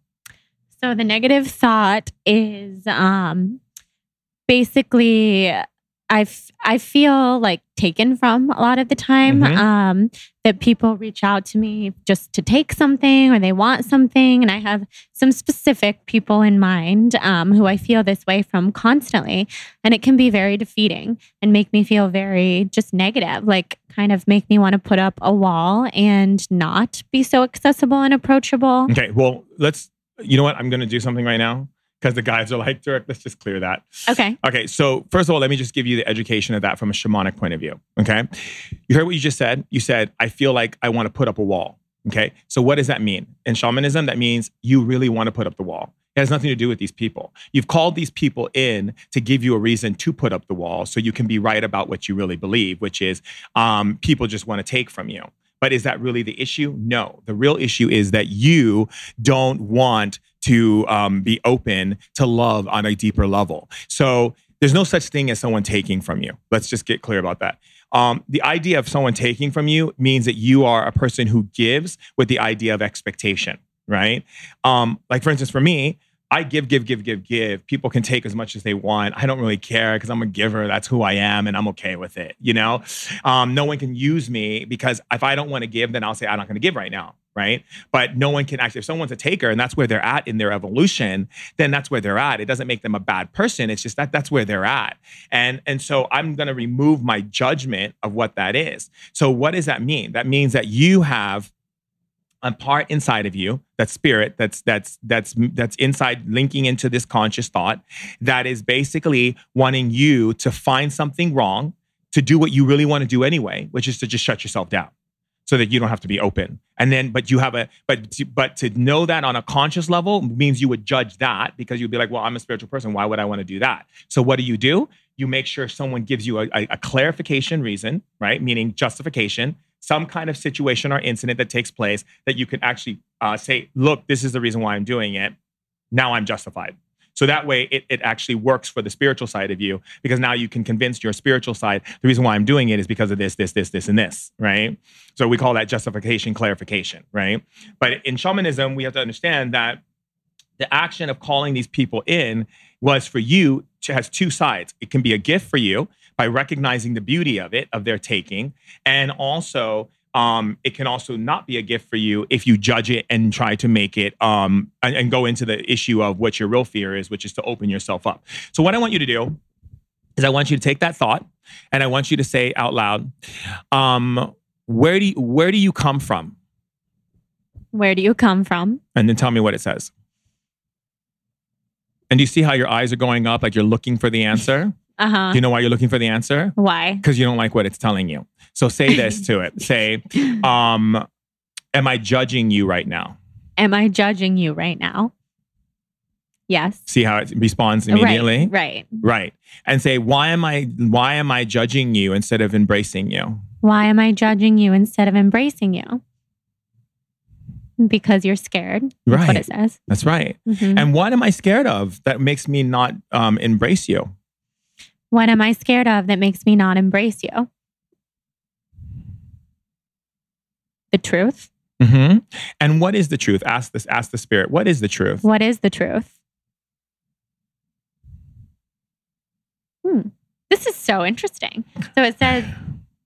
So the negative thought is um, basically I, f- I feel like taken from a lot of the time mm-hmm. um, that people reach out to me just to take something or they want something. And I have some specific people in mind um, who I feel this way from constantly. And it can be very defeating and make me feel very just negative, like kind of make me want to put up a wall and not be so accessible and approachable. Okay. Well, let's, you know what? I'm going to do something right now because the guys are like, Durek, let's just clear that. Okay. Okay. So, first of all, let me just give you the education of that from a shamanic point of view. Okay. You heard what you just said? You said, I feel like I want to put up a wall. Okay. So, what does that mean? In shamanism, that means you really want to put up the wall. It has nothing to do with these people. You've called these people in to give you a reason to put up the wall so you can be right about what you really believe, which is um, people just want to take from you. But is that really the issue? No. The real issue is that you don't want to um, be open to love on a deeper level. So there's no such thing as someone taking from you. Let's just get clear about that. Um, the idea of someone taking from you means that you are a person who gives with the idea of expectation, right? Um, like, for instance, for me, I give, give, give, give, give. People can take as much as they want. I don't really care because I'm a giver. That's who I am, and I'm okay with it. You know, um, no one can use me because if I don't want to give, then I'll say I'm not going to give right now, right? But no one can actually. If someone's a taker and that's where they're at in their evolution, then that's where they're at. It doesn't make them a bad person. It's just that that's where they're at, and and so I'm going to remove my judgment of what that is. So what does that mean? That means that you have a part inside of you that spirit that's that's that's that's inside linking into this conscious thought that is basically wanting you to find something wrong to do what you really want to do anyway which is to just shut yourself down so that you don't have to be open. And then but you have a but to, but to know that on a conscious level means you would judge that because you'd be like well i'm a spiritual person. Why would i want to do that? So what do you do? You make sure someone gives you a, a, a clarification reason right? Meaning justification some kind of situation or incident that takes place that you can actually uh, say, look, this is the reason why I'm doing it. Now I'm justified. So that way it, it actually works for the spiritual side of you because now you can convince your spiritual side the reason why I'm doing it is because of this, this, this, this, and this, right? So we call that justification clarification, right? But in shamanism, we have to understand that the action of calling these people in was for you to, has two sides. It can be a gift for you by recognizing the beauty of it, of their taking. And also, um, it can also not be a gift for you if you judge it and try to make it um, and, and, go into the issue of what your real fear is, which is to open yourself up. So, what I want you to do is I want you to take that thought and I want you to say out loud, um, where do you, where do you come from? Where do you come from? And then tell me what it says. And do you see how your eyes are going up like you're looking for the answer? Uh huh. Do you know why you're looking for the answer? Why? Because you don't like what it's telling you. So say this to it. Say, um, am I judging you right now? Am I judging you right now? Yes. See how it responds immediately? Right. Right. Right. And say, why am I why am I judging you instead of embracing you? Why am I judging you instead of embracing you? Because you're scared. That's what Right. it says. That's right. Mhm. And what am I scared of that makes me not um, embrace you? What am I scared of that makes me not embrace you? The truth. hmm And what is the truth? Ask this. Ask the spirit. What is the truth? What is the truth? Hmm. This is so interesting. So it says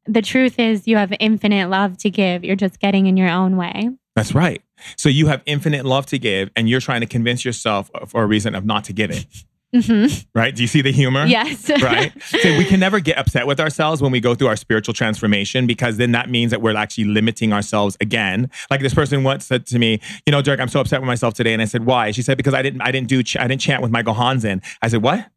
the truth is you have infinite love to give. You're just getting in your own way. That's right. So you have infinite love to give, and you're trying to convince yourself for a reason of not to give it. Hmm Right? Do you see the humor? Yes. right? So we can never get upset with ourselves when we go through our spiritual transformation because then that means that we're actually limiting ourselves again. Like this person once said to me, you know, Durek, I'm so upset with myself today, and I said, why? She said because I didn't, I didn't do, ch- I didn't chant with my Gohonzon. I said, what?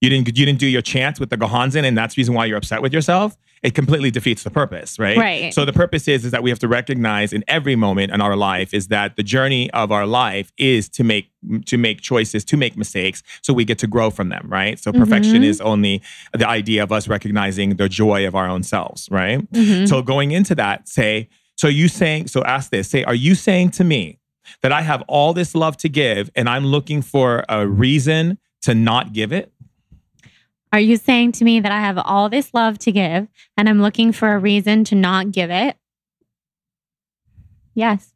You didn't, you didn't do your chants with the Gohonzon, and that's the reason why you're upset with yourself. It completely defeats the purpose, right? Right. So the purpose is is that we have to recognize in every moment in our life is that the journey of our life is to make to make choices, to make mistakes, so we get to grow from them, right? So perfection Mhm. is only the idea of us recognizing the joy of our own selves, right? Mhm. So going into that, say, so you saying, so ask this, say, are you saying to me that I have all this love to give and I'm looking for a reason to not give it? Are you saying to me that I have all this love to give and I'm looking for a reason to not give it? Yes.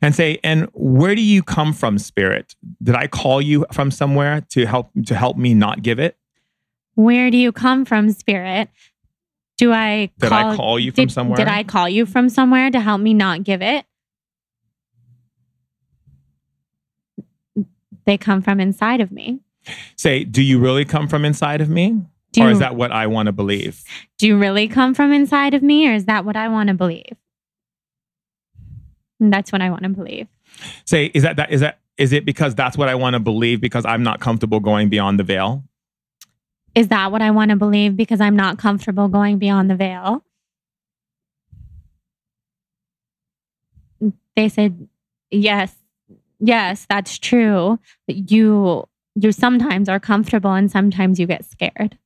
And say, and where do you come from, spirit? Did I call you from somewhere to help to help me not give it? Where do you come from, spirit? Do I Did call, I call you from did, somewhere? Did I call you from somewhere to help me not give it? They come from inside of me. Say, do you really come from inside of me? Do or is that what I want to believe? do you really come from inside of me, or is that what I want to believe? And that's what I want to believe. Say, is that that is that is it because that's what I want to believe because I'm not comfortable going beyond the veil? Is that what I want to believe because I'm not comfortable going beyond the veil? They said, yes, yes, that's true. But you you sometimes are comfortable and sometimes you get scared.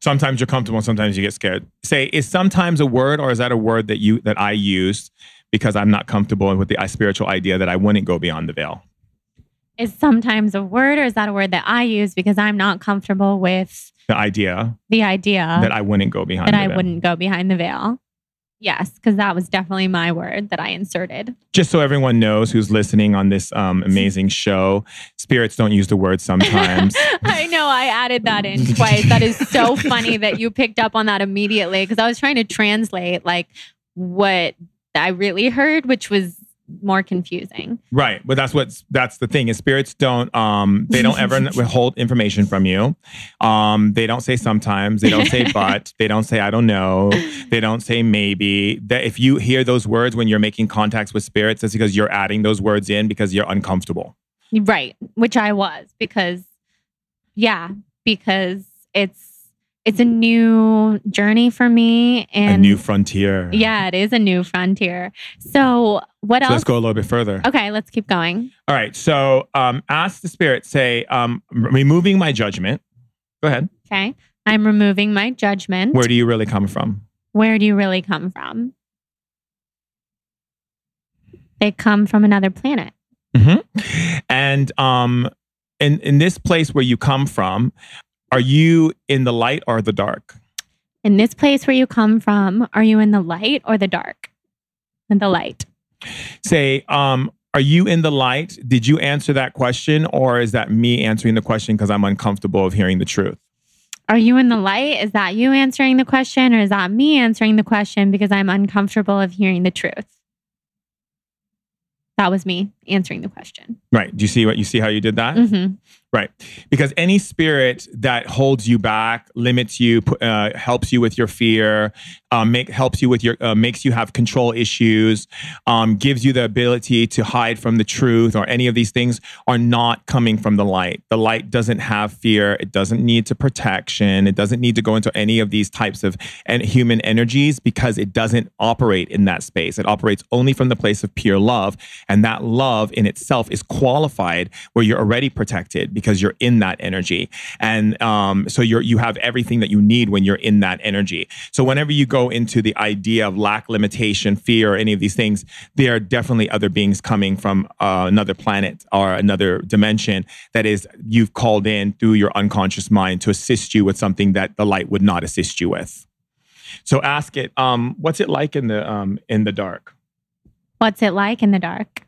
Sometimes you're comfortable, sometimes you get scared. Say, is sometimes a word, or is that a word that you that I use because I'm not comfortable with the uh, spiritual idea that I wouldn't go beyond the veil? Is sometimes a word or is that a word that I use because I'm not comfortable with The idea the idea that I wouldn't go behind that I veil. wouldn't go behind the veil? Yes, because that was definitely my word that I inserted. Just so everyone knows who's listening on this um, amazing show, spirits don't use the word sometimes. I know I added that in twice. That is so funny that you picked up on that immediately because I was trying to translate like what I really heard, which was more confusing. Right, but that's what's that's the thing is spirits don't um they don't ever withhold information from you. Um they don't say sometimes, they don't say but, they don't say I don't know, they don't say maybe. That if you hear those words when you're making contacts with spirits, it's because you're adding those words in because you're uncomfortable. Right, which I was because yeah, because it's it's a new journey for me and a new frontier. yeah, it is a new frontier. So what So else? let's go a little bit further. Okay, let's keep going. All right. So um ask the spirit, say, um, removing my judgment. Go ahead. Okay. I'm removing my judgment. Where do you really come from? Where do you really come from? They come from another planet. hmm And um, in in this place where you come from, are you in the light or the dark? In this place where you come from, are you in the light or the dark? In the light. Say, um, are you in the light? Did you answer that question, or is that me answering the question because I'm uncomfortable of hearing the truth? Are you in the light? Is that you answering the question or is that me answering the question because I'm uncomfortable of hearing the truth? That was me answering the question. Right. Do you see what you see how you did that? hmm Right. Because any spirit that holds you back, limits you, uh, helps you with your fear, um, make, helps you with your, uh, makes you have control issues, um, gives you the ability to hide from the truth or any of these things are not coming from the light. The light doesn't have fear. It doesn't need to protection. It doesn't need to go into any of these types of en- human energies because it doesn't operate in that space. It operates only from the place of pure love. And that love in itself is qualified where you're already protected because you're in that energy. And um, so you're, you have everything that you need when you're in that energy. So whenever you go into the idea of lack, limitation, fear, or any of these things, there are definitely other beings coming from uh, another planet or another dimension that is you've called in through your unconscious mind to assist you with something that the light would not assist you with. So ask it, um, what's it like in the um, in the dark? What's it like in the dark?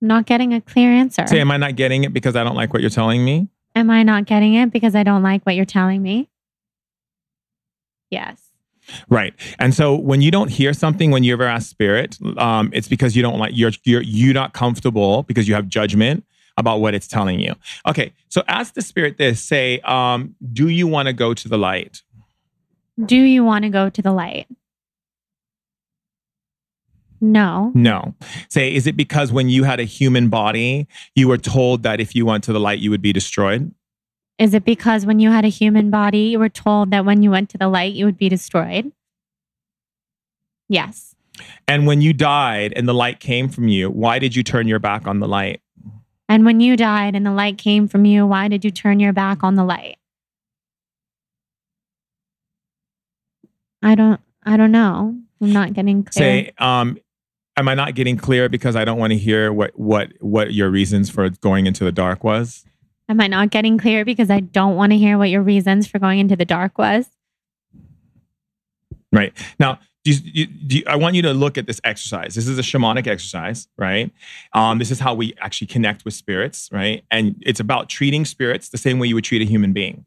Not getting a clear answer. Say, am I not getting it because I don't like what you're telling me? Am I not getting it because I don't like what you're telling me? Yes. Right. And so when you don't hear something when you ever ask spirit, um, it's because you don't like you're you're you're not comfortable because you have judgment about what it's telling you. Okay. So ask the spirit this, say, um, do you want to go to the light? Do you want to go to the light? No. No. Say, is it because when you had a human body, you were told that if you went to the light, you would be destroyed? Is it because when you had a human body, you were told that when you went to the light, you would be destroyed? Yes. And when you died and the light came from you, why did you turn your back on the light? And when you died and the light came from you, why did you turn your back on the light? I don't I don't know. I'm not getting clear. Say, um, am I not getting clear because I don't want to hear what what what your reasons for going into the dark was? Am I not getting clear because I don't want to hear what your reasons for going into the dark was? Right. Now, do you, do you, I want you to look at this exercise. This is a shamanic exercise, right? Um, this is how we actually connect with spirits, right? And it's about treating spirits the same way you would treat a human being,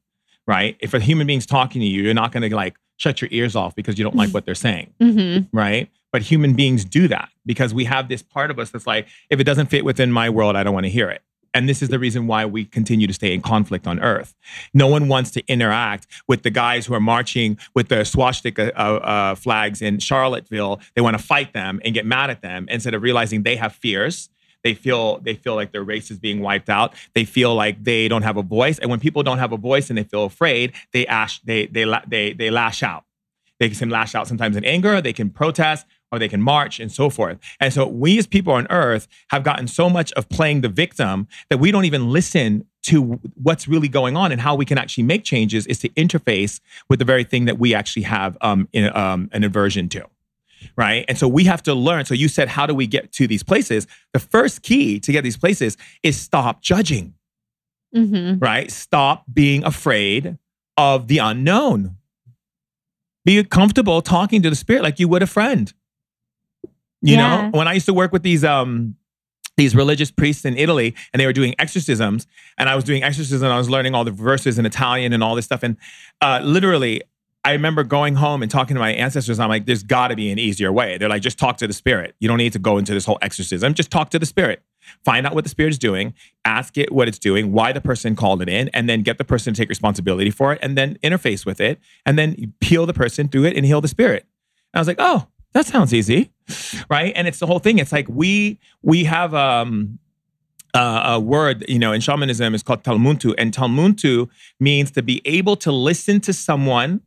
right? If a human being's talking to you, you're not going to like shut your ears off because you don't like what they're saying, mm-hmm. right? But human beings do that because we have this part of us that's like, if it doesn't fit within my world, I don't want to hear it. And this is the reason why we continue to stay in conflict on Earth. No one wants to interact with the guys who are marching with the swastika uh, uh, flags in Charlottesville. They want to fight them and get mad at them instead of realizing they have fears. They feel they feel like their race is being wiped out. They feel like they don't have a voice. And when people don't have a voice and they feel afraid, they ash they they they they lash out. They can lash out sometimes in anger. They can protest or they can march and so forth. And so we as people on earth have gotten so much of playing the victim that we don't even listen to what's really going on and how we can actually make changes is to interface with the very thing that we actually have um, in, um, an aversion to. Right. And so we have to learn. So you said, how do we get to these places? The first key to get these places is stop judging. Mm-hmm. Right. Stop being afraid of the unknown. Be comfortable talking to the spirit like you would a friend. You yeah. know, when I used to work with these um these religious priests in Italy and they were doing exorcisms and I was doing exorcisms and I was learning all the verses in Italian and all this stuff and uh, literally I remember going home and talking to my ancestors. I'm like, there's got to be an easier way. They're like, just talk to the spirit. You don't need to go into this whole exorcism. Just talk to the spirit. Find out what the spirit is doing, ask it what it's doing, why the person called it in, and then get the person to take responsibility for it and then interface with it and then peel the person through it and heal the spirit. And I was like, oh, that sounds easy, right? And it's the whole thing. It's like we we have um, uh, a word, you know, in shamanism is called talmuntu, and talmuntu means to be able to listen to someone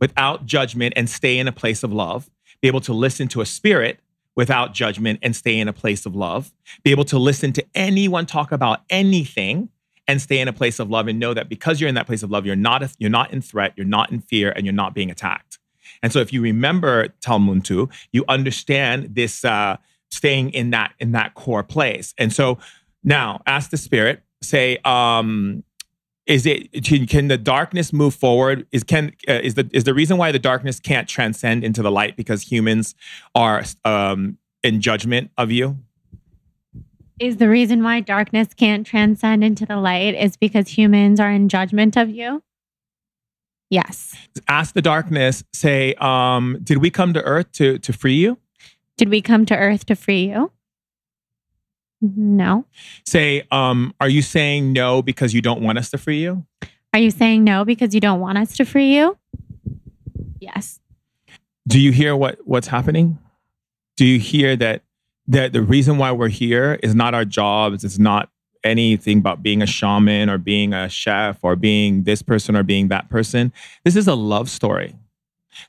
without judgment and stay in a place of love. Be able to listen to a spirit without judgment and stay in a place of love. Be able to listen to anyone talk about anything and stay in a place of love and know that because you're in that place of love, you're not a, you're not in threat, you're not in fear, and you're not being attacked. And so if you remember Talmuntu, you understand this uh, staying in that in that core place. And so now ask the spirit, say, um, is it can, can the darkness move forward? Is can uh, is the is the reason why the darkness can't transcend into the light because humans are um, in judgment of you? Is the reason why darkness can't transcend into the light is because humans are in judgment of you? Yes. Ask the darkness, say, um, did we come to earth to, to free you? Did we come to earth to free you? No. Say, um, are you saying no because you don't want us to free you? Are you saying no because you don't want us to free you? Yes. Do you hear what what's happening? Do you hear that that the reason why we're here is not our jobs, it's not anything about being a shaman or being a chef or being this person or being that person. This is a love story.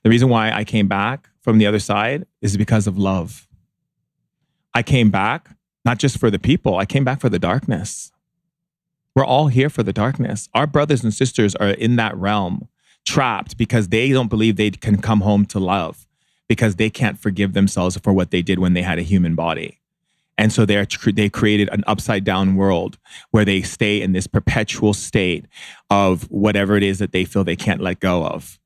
The reason why I came back from the other side is because of love. I came back not just for the people, I came back for the darkness. We're all here for the darkness. Our brothers and sisters are in that realm, trapped because they don't believe they can come home to love, because they can't forgive themselves for what they did when they had a human body. And so they're, they created an upside down world where they stay in this perpetual state of whatever it is that they feel they can't let go of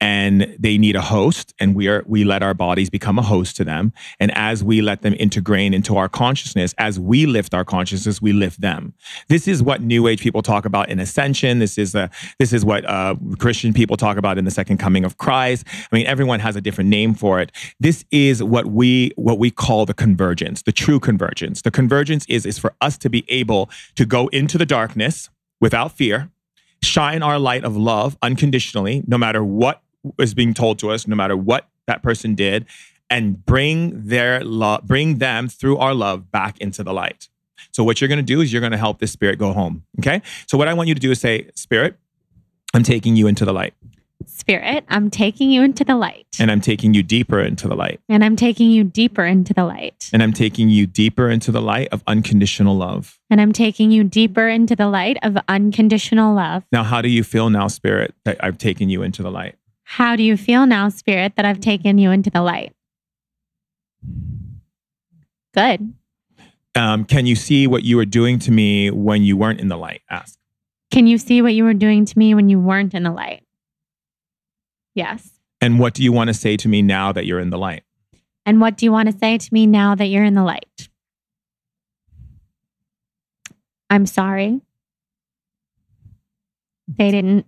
and they need a host and we are we let our bodies become a host to them. And as we let them integrate into our consciousness as we lift our consciousness we lift them. This is what new age people talk about in ascension. This is a this is what uh, christian people talk about in the second coming of christ. I mean everyone has a different name for it. This is what we what we call the convergence the true convergence. The convergence is is for us to be able to go into the darkness without fear shine our light of love unconditionally no matter what is being told to us, no matter what that person did, and bring their love, bring them through our love back into the light. So what you're going to do is you're going to help this spirit go home. Okay. So what I want you to do is say, Spirit, I'm taking you into the light. Spirit, I'm taking you into the light. And I'm taking you deeper into the light. And I'm taking you deeper into the light. And I'm taking you deeper into the light of unconditional love. And I'm taking you deeper into the light of unconditional love. Now, how do you feel now, Spirit, that I've taken you into the light? How do you feel now, Spirit, that I've taken you into the light? Good. Um, can you see what you were doing to me when you weren't in the light? Ask. Can you see what you were doing to me when you weren't in the light? Yes. And what do you want to say to me now that you're in the light? And what do you want to say to me now that you're in the light? I'm sorry. They didn't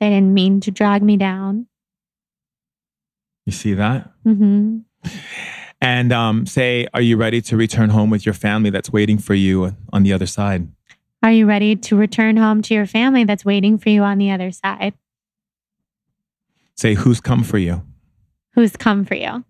they didn't mean to drag me down. You see that? Mm-hmm. And um, say, are you ready to return home with your family that's waiting for you on the other side? Are you ready to return home to your family that's waiting for you on the other side? Say, who's come for you? Who's come for you?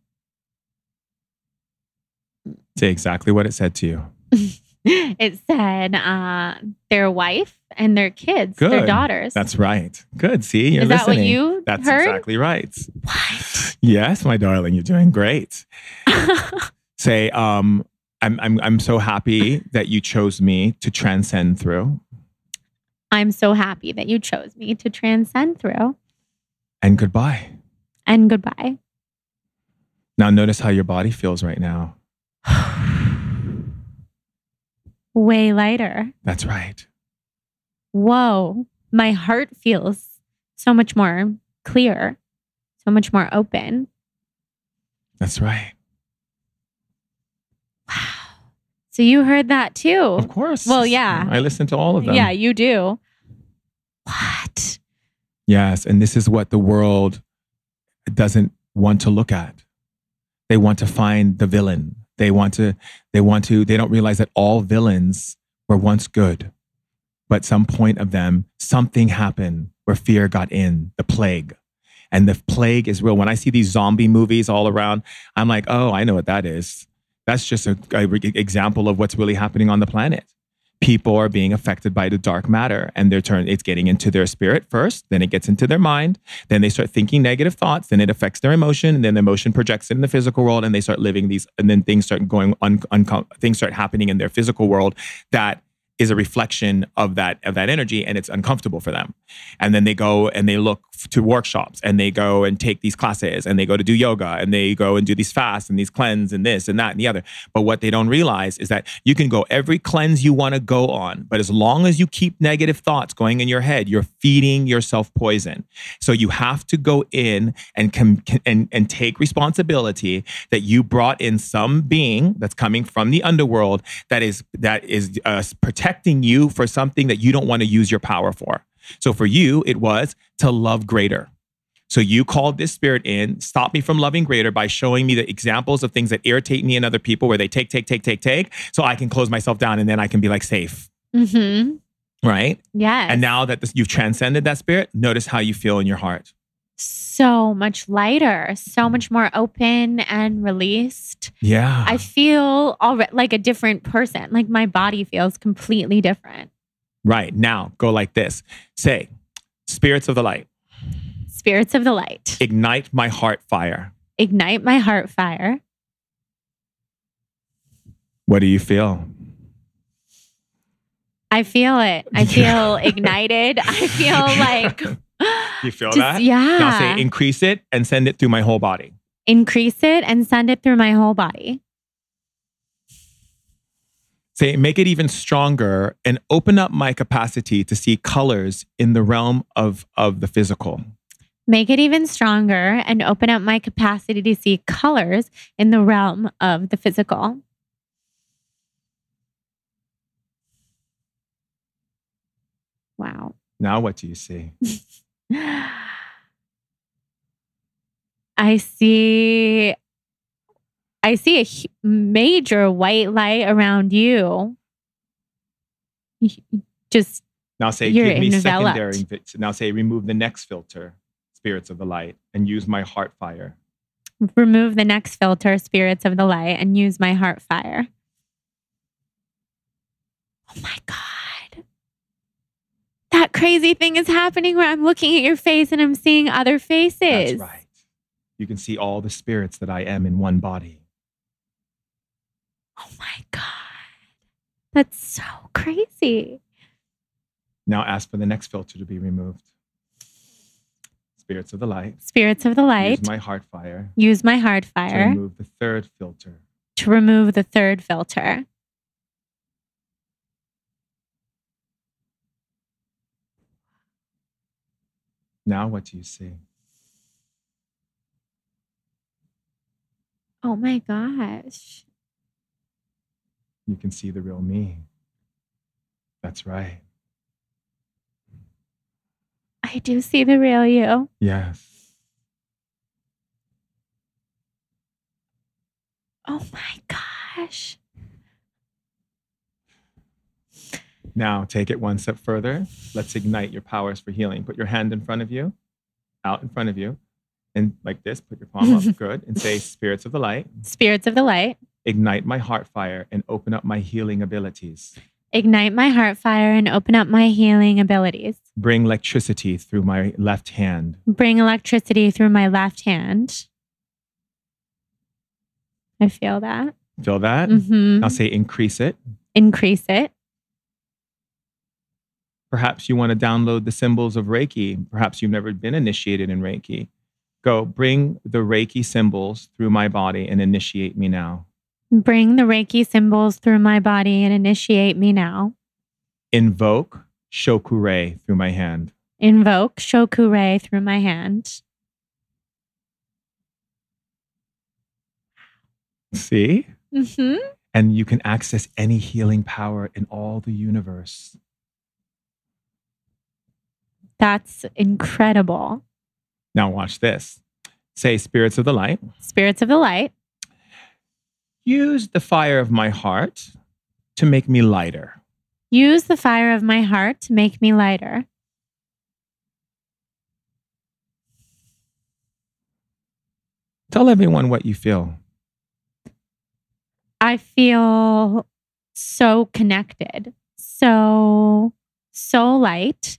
Say exactly what it said to you. it said uh, their wife and their kids, Good. their daughters. That's right. Good. See, you're Is listening. that what you That's heard? exactly right. What? Yes, my darling, you're doing great. Say, um, I'm, I'm, I'm so happy that you chose me to transcend through. I'm so happy that you chose me to transcend through. And goodbye. And goodbye. Now, notice how your body feels right now. Way lighter. That's right whoa, my heart feels so much more clear, so much more open. That's right. Wow. So you heard that too? Of course. Well, yeah. I listen to all of them. Yeah, you do. What? Yes. And this is what the world doesn't want to look at. They want to find the villain. They want to, they want to, they don't realize that all villains were once good but some point of them, something happened where fear got in, the plague. And the plague is real. When I see these zombie movies all around, I'm like, oh, I know what that is. That's just an example of what's really happening on the planet. People are being affected by the dark matter and they're turn it's getting into their spirit first, then it gets into their mind, then they start thinking negative thoughts, then it affects their emotion, and then the emotion projects it in the physical world and they start living these and then things start going un, un, things start happening in their physical world that is a reflection of that of that energy and it's uncomfortable for them. And then they go and they look to workshops and they go and take these classes and they go to do yoga and they go and do these fasts and these cleanse and this and that and the other. But what they don't realize is that you can go every cleanse you want to go on but as long as you keep negative thoughts going in your head you're feeding yourself poison. So you have to go in and com- and and take responsibility that you brought in some being that's coming from the underworld that is that is uh, protecting protecting you for something that you don't want to use your power for. So for you, it was to love greater. So you called this spirit in, stop me from loving greater by showing me the examples of things that irritate me and other people where they take, take, take, take, take. So I can close myself down and then I can be like safe. Mm-hmm. Right. Yeah. And now that this, you've transcended that spirit, notice how you feel in your heart. So much lighter, so mm. much more open and released. Yeah. I feel already like a different person. Like my body feels completely different. right. Now go like this say, spirits of the light, Spirits of the light, ignite my heart fire. ignite my heart fire. What do you feel? I feel it. I feel ignited. I feel like You feel just- that? Yeah. Now say, increase it and send it through my whole body. Increase it and send it through my whole body. Say, make it even stronger and open up my capacity to see colors in the realm of, of the physical. Make it even stronger and open up my capacity to see colors in the realm of the physical. Wow. Now, what do you see? I see I see a major white light around you. Just Now say, give me enveloped. secondary. Now say, remove the next filter, spirits of the light, and use my heart fire. remove the next filter, spirits of the light, and use my heart fire. Oh my God. That crazy thing is happening where I'm looking at your face and I'm seeing other faces. That's right. You can see all the spirits that I am in one body. Oh my God. That's so crazy. Now ask for the next filter to be removed. Spirits of the light. Spirits of the light, Use my heart fire use my heart fire. to remove the third filter. to remove the third filter. Now, what do you see? Oh my gosh. You can see the real me. That's right. I do see the real you. Yes. Oh my gosh. Now, take it one step further. Let's ignite your powers for healing. Put your hand in front of you, out in front of you, and like this, put your palm up, good, and say, Spirits of the light, Spirits of the light, ignite my heart fire and open up my healing abilities. ignite my heart fire and open up my healing abilities. Bring electricity through my left hand. Bring electricity through my left hand. I feel that. Feel that? hmm Now say, increase it. Increase it. Perhaps you want to download the symbols of Reiki. Perhaps you've never been initiated in Reiki. Go bring the Reiki symbols through my body and initiate me now. Bring the Reiki symbols through my body and initiate me now. Invoke Choku Rei through my hand. Invoke Choku Rei through my hand. See? hmm And you can access any healing power in all the universe. That's incredible. Now, watch this. Say, Spirits of the Light, Spirits of the light, use the fire of my heart to make me lighter. use the fire of my heart to make me lighter. Tell everyone what you feel. I feel so connected, so, so light,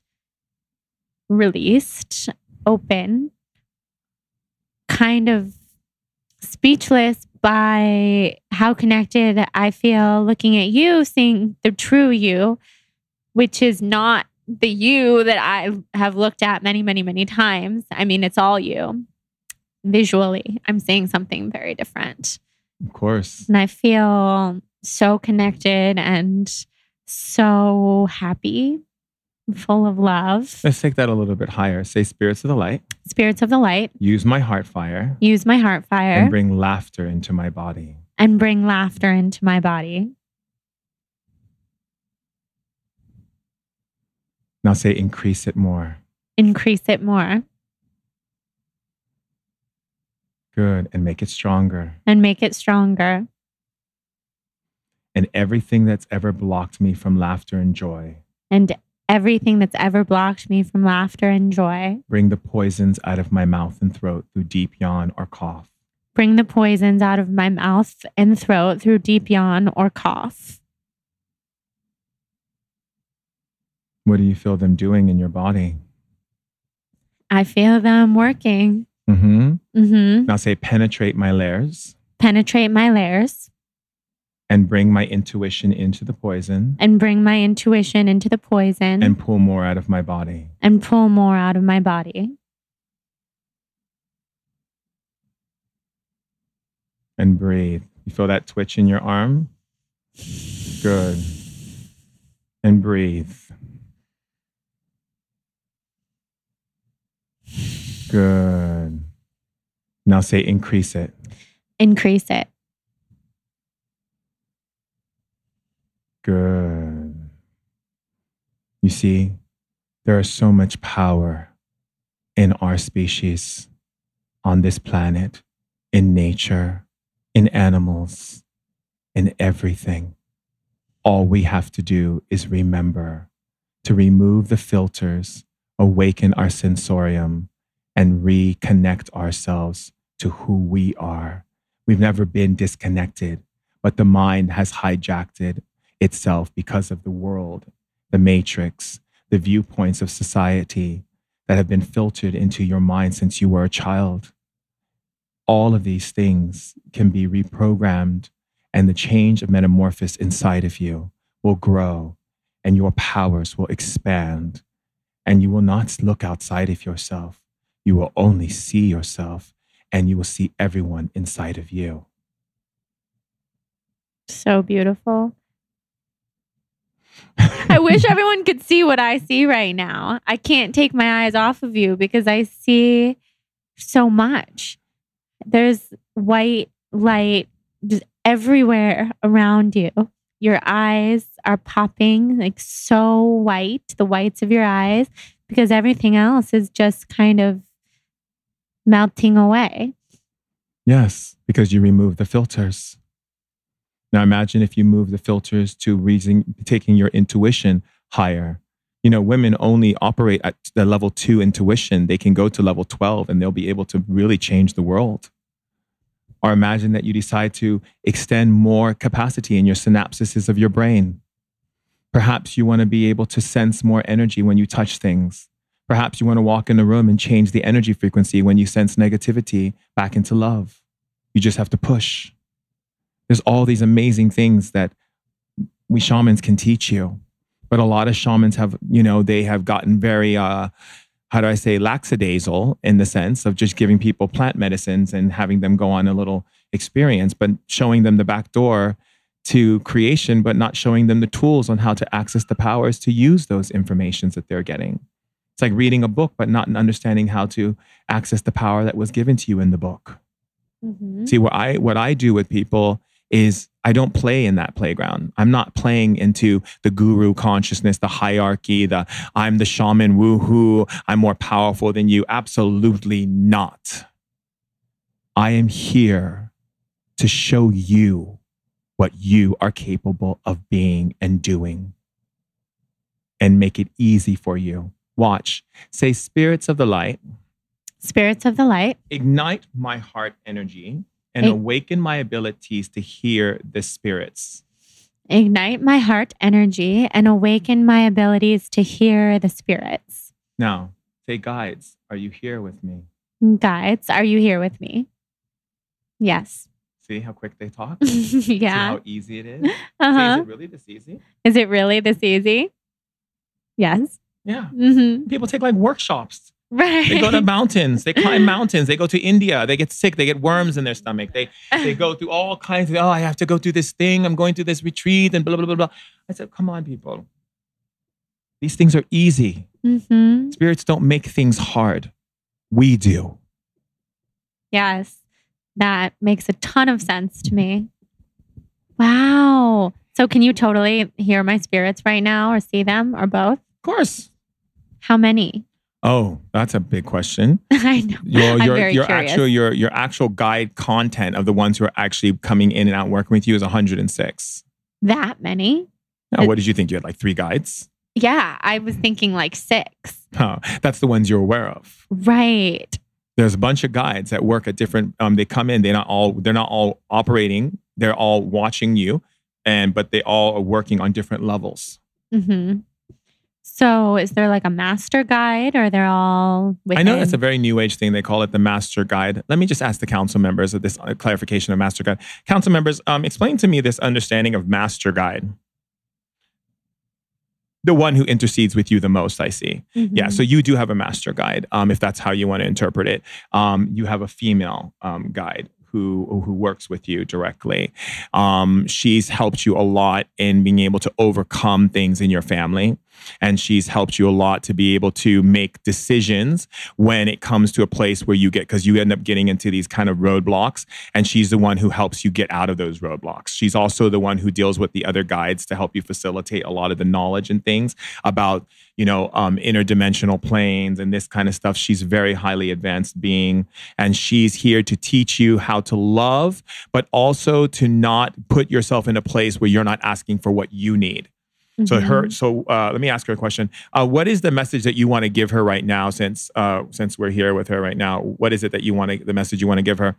released, open, kind of speechless by how connected I feel looking at you, seeing the true you, which is not the you that I have looked at many, many, many times. I mean, it's all you. Visually, I'm seeing something very different. Of course. And I feel so connected and so happy, full of love. Let's take that a little bit higher. Say, Spirits of the Light, Spirits of the light, use my heart fire use my heart fire and bring laughter into my body. and bring laughter into my body. Now say, increase it more. Increase it more. Good. And make it stronger. and make it stronger. And everything that's ever blocked me from laughter and joy, And everything that's ever blocked me from laughter and joy, bring the poisons out of my mouth and throat through deep yawn or cough. bring the poisons out of my mouth and throat through deep yawn or cough. What do you feel them doing in your body? I feel them working. Mm-hmm. Mm-hmm. Now say, penetrate my layers Penetrate my layers and bring my intuition into the poison and bring my intuition into the poison and pull more out of my body. and pull more out of my body. And breathe. You feel that twitch in your arm? Good. And breathe. Good. Now say, increase it. Increase it. Good. You see, there is so much power in our species, on this planet, in nature, in animals, in everything. All we have to do is remember to remove the filters, awaken our sensorium, and reconnect ourselves to who we are. We've never been disconnected, but the mind has hijacked it itself because of the world, the matrix, the viewpoints of society that have been filtered into your mind since you were a child. All of these things can be reprogrammed, and the change of metamorphosis inside of you will grow, and your powers will expand, and you will not look outside of yourself. You will only see yourself, and you will see everyone inside of you. So beautiful. I wish everyone could see what I see right now. I can't take my eyes off of you because I see so much. There's white light just everywhere around you. Your eyes are popping like so white, the whites of your eyes, because everything else is just kind of melting away. Yes, because you remove the filters. Now imagine if you move the filters to reason, taking your intuition higher. You know, women only operate at the level two intuition. They can go to level 12 and they'll be able to really change the world. Or imagine that you decide to extend more capacity in your synapses of your brain. Perhaps you want to be able to sense more energy when you touch things. Perhaps you want to walk in a room and change the energy frequency when you sense negativity back into love. You just have to push. There's all these amazing things that we shamans can teach you. But a lot of shamans have, you know, they have gotten very, uh, how do I say, lackadaisical in the sense of just giving people plant medicines and having them go on a little experience, but showing them the back door to creation, but not showing them the tools on how to access the powers to use those informations that they're getting. It's like reading a book, but not understanding how to access the power that was given to you in the book. Mhm. See what I what I do with people is I don't play in that playground. I'm not playing into the guru consciousness, the hierarchy, the I'm the shaman, woohoo, I'm more powerful than you. Absolutely not. I am here to show you what you are capable of being and doing and make it easy for you. Watch. Say, spirits of the light, Spirits of the light, ignite my heart energy and awaken my abilities to hear the spirits. ignite my heart energy and awaken my abilities to hear the spirits. Now, say, guides, are you here with me? Guides, are you here with me? Yes. See how quick they talk? See yeah. how easy it is? Say, Uh Is it really this easy? Is it really this easy? Yes. Yeah. hmm People take like workshops. Right. They go to mountains. They climb mountains. They go to India. They get sick. They get worms in their stomach. They they go through all kinds of. Oh, I have to go through this thing. I'm going to this retreat and blah blah blah blah. I said, come on, people. These things are easy. hmm Spirits don't make things hard. We do. Yes. That makes a ton of sense to me. Wow. So, can you totally hear my spirits right now or see them or both? Of course. How many? Oh, that's a big question. I know. Your I'm your very your curious. actual your your actual guide content of the ones who are actually coming in and out working with you is 106. that many? Now, what did you think? You had like three guides? Yeah, I was thinking like six. Huh. That's the ones you're aware of. Right. There's a bunch of guides that work at different. Um, they come in. They're not all. They're not all operating. They're all watching you, and but they all are working on different levels. hmm So, is there like a master guide, or they're all? Within? I know that's a very new age thing. They call it the master guide. Let me just ask the council members of this uh, clarification of master guide. Council members, um, explain to me this understanding of master guide. The one who intercedes with you the most, I see. Yeah, Mhm. so you do have a master guide, um, if that's how you want to interpret it. Um, you have a female um, guide who who works with you directly. Um, she's helped you a lot in being able to overcome things in your family, and she's helped you a lot to be able to make decisions when it comes to a place where you get because you end up getting into these kind of roadblocks, and she's the one who helps you get out of those roadblocks. She's also the one who deals with the other guides to help you facilitate a lot of the knowledge and things about you know um, interdimensional planes and this kind of stuff. She's very highly advanced being and she's here to teach you how to love but also to not put yourself in a place where you're not asking for what you need so Mhm. her so uh, let me ask her a question uh, what is the message that you want to give her right now since uh, since we're here with her right now what is it that you want to the message you want to give her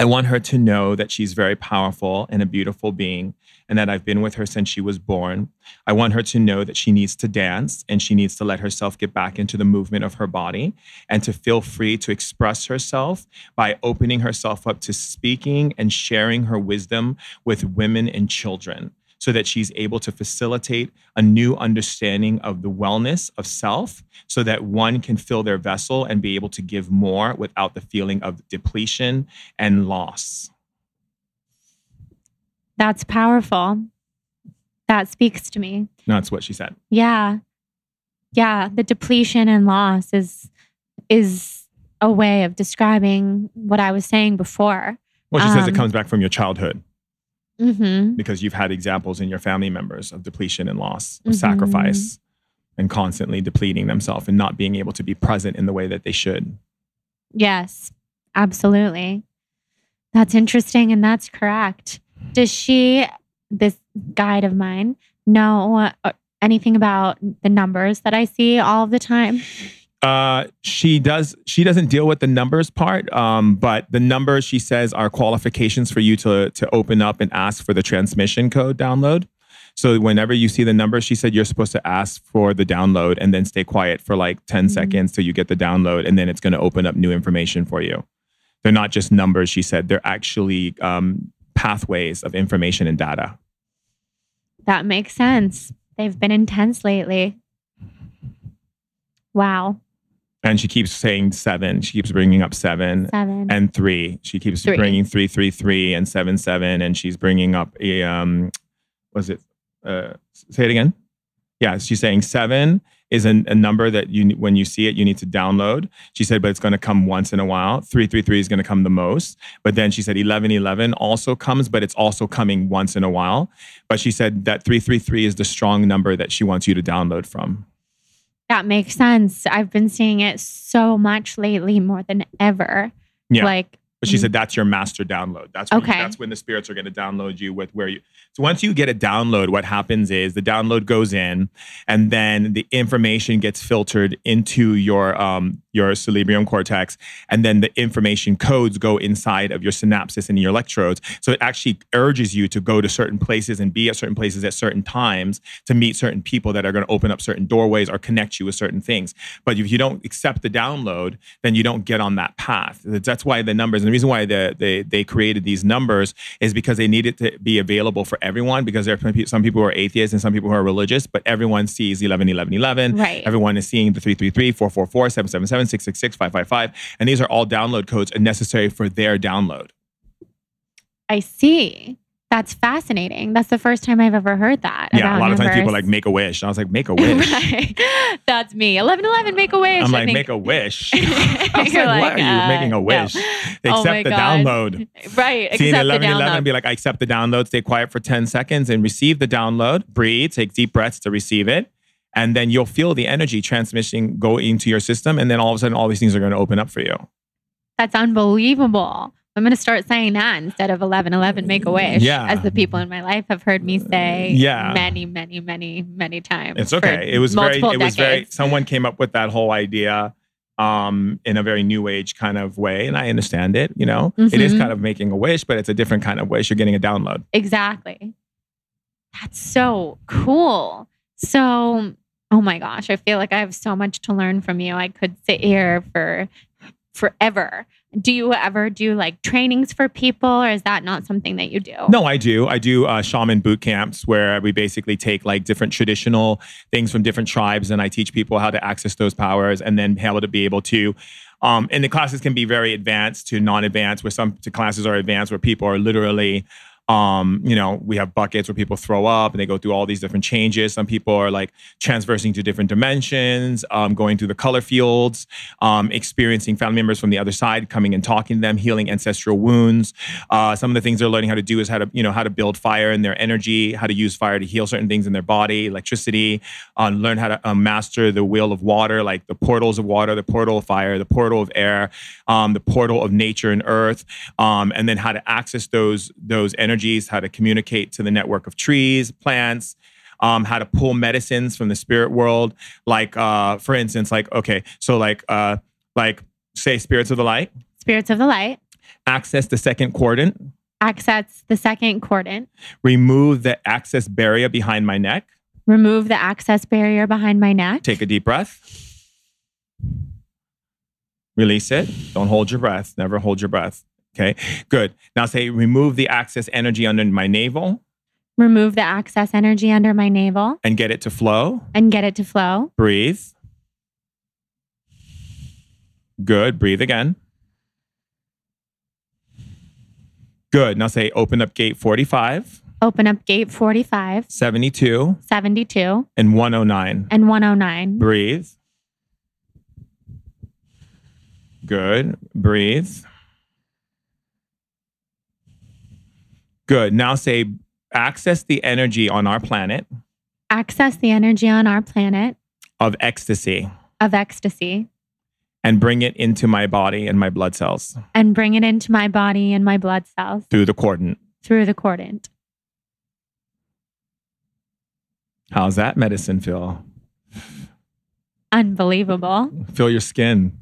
I want her to know that she's very powerful and a beautiful being, and that I've been with her since she was born. I want her to know that she needs to dance and she needs to let herself get back into the movement of her body and to feel free to express herself by opening herself up to speaking and sharing her wisdom with women and children so that she's able to facilitate a new understanding of the wellness of self so that one can fill their vessel and be able to give more without the feeling of depletion and loss. That's powerful. That speaks to me. That's what she said. Yeah. Yeah, the depletion and loss is is a way of describing what I was saying before. Well, she says it Um, comes back from your childhood Mhm. because you've had examples in your family members of depletion and loss, of Mhm. sacrifice, and constantly depleting themselves and not being able to be present in the way that they should. Yes. Absolutely. That's interesting and that's correct. Does she this guide of mine know uh, anything about the numbers that I see all the time? Uh, she does. She doesn't deal with the numbers part, um, but the numbers she says are qualifications for you to to open up and ask for the transmission code download. So whenever you see the numbers, she said you're supposed to ask for the download and then stay quiet for like 10 Mhm. seconds till you get the download, and then it's going to open up new information for you. They're not just numbers. She said they're actually um, pathways of information and data. That makes sense. They've been intense lately. Wow. And she keeps saying seven. She keeps bringing up seven. Seven. and three. She keeps Three. bringing three, three, three, and seven, seven, and she's bringing up a um, was it? Uh, say it again. Yeah, she's saying seven is a, a number that you when you see it you need to download. She said, but it's going to come once in a while. Three, three, three is going to come the most. But then she said eleven, eleven also comes, but it's also coming once in a while. But she said that three, three, three is the strong number that she wants you to download from. That makes sense. I've been seeing it so much lately, more than ever. Yeah. Like, But she said that's your master download. That's when Okay. that's when the spirits are going to download you with where you. So once you get a download, what happens is the download goes in, and then the information gets filtered into your um your cerebrium cortex, and then the information codes go inside of your synapses and your electrodes. So it actually urges you to go to certain places and be at certain places at certain times to meet certain people that are going to open up certain doorways or connect you with certain things. But if you don't accept the download, then you don't get on that path. That's why the numbers and the reason why the, they they created these numbers is because they needed to be available for everyone because there are some some people who are atheists and some people who are religious, but everyone sees 11, 11, 11. Right. Everyone is seeing the 333, 444, 777, 666, 555. And these are all download codes and necessary for their download. I see. That's fascinating. That's the first time I've ever heard that. Yeah, a lot of times people like, make a wish. And I was like, make a wish. right. That's me. 1111, make a wish. I'm like, make a wish. I was You're like, why like, are you uh, making a no. wish? They Oh accept my the God. download. Right. See an Accept 11 11 be like, I accept the download, stay quiet for 10 seconds and receive the download. Breathe, take deep breaths to receive it. And then you'll feel the energy transmission go into your system. And then all of a sudden, all these things are going to open up for you. That's unbelievable. I'm going to start saying that instead of 1111 make a wish. Yeah. As the people in my life have heard me say Yeah. many, many, many, many times. It's okay. It was very, it was very, someone came up with that whole idea um, in a very new age kind of way. And I understand it, you know, it is Mhm. kind of making a wish, but it's a different kind of wish. You're getting a download. Exactly. That's so cool. So, oh my gosh, I feel like I have so much to learn from you. I could sit here for forever. Do you ever do like trainings for people, or is that not something that you do? No, I do. I do uh, shaman boot camps where we basically take like different traditional things from different tribes, and I teach people how to access those powers, and then how to be able to. Um, and the classes can be very advanced to non-advanced, where some to classes are advanced, where people are literally. Um, you know, we have buckets where people throw up and they go through all these different changes. Some people are like transversing to different dimensions, um, going through the color fields, um, experiencing family members from the other side, coming and talking to them, healing ancestral wounds. Uh, some of the things they're learning how to do is how to, you know, how to build fire in their energy, how to use fire to heal certain things in their body, electricity, uh, learn how to um, master the wheel of water, like the portals of water, the portal of fire, the portal of air, um, the portal of nature and earth, um, and then how to access those those energies, how to communicate to the network of trees, plants. Um, how to pull medicines from the spirit world, like uh, for instance, like okay, so like uh, like say spirits of the light, Spirits of the light, access the second quadrant, access the second cordon, remove the access barrier behind my neck. remove the access barrier behind my neck, Take a deep breath. Release it. Don't hold your breath. Never hold your breath. Okay, good. Now say remove the access energy under my navel remove the access energy under my navel, and get it to flow. and get it to flow. Breathe. Good. Breathe again. Good. Now say open up gate 45, Open up gate 45, 72, 72, and 109. and 109. Breathe. Good. Breathe. Good. Now say access the energy on our planet Access the energy on our planet of ecstasy of ecstasy and bring it into my body and my blood cells and bring it into my body and my blood cells through the cordon. through the cordon. How's that medicine feel? Unbelievable. Feel your skin.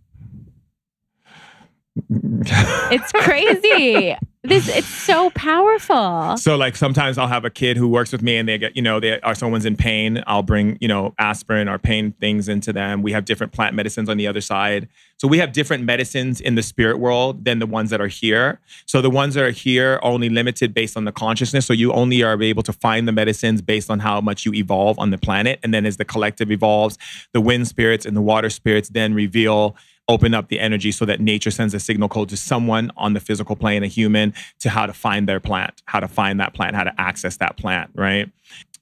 It's crazy. this it's so powerful. So like sometimes I'll have a kid who works with me and they get, you know, they are someone's in pain. I'll bring, you know, aspirin or pain things into them. We have different plant medicines on the other side. So we have different medicines in the spirit world than the ones that are here. So the ones that are here are only limited based on the consciousness. So you only are able to find the medicines based on how much you evolve on the planet. And then as the collective evolves, the wind spirits and the water spirits then reveal open up the energy so that nature sends a signal code to someone on the physical plane, a human, to how to find their plant, how to find that plant, how to access that plant, right?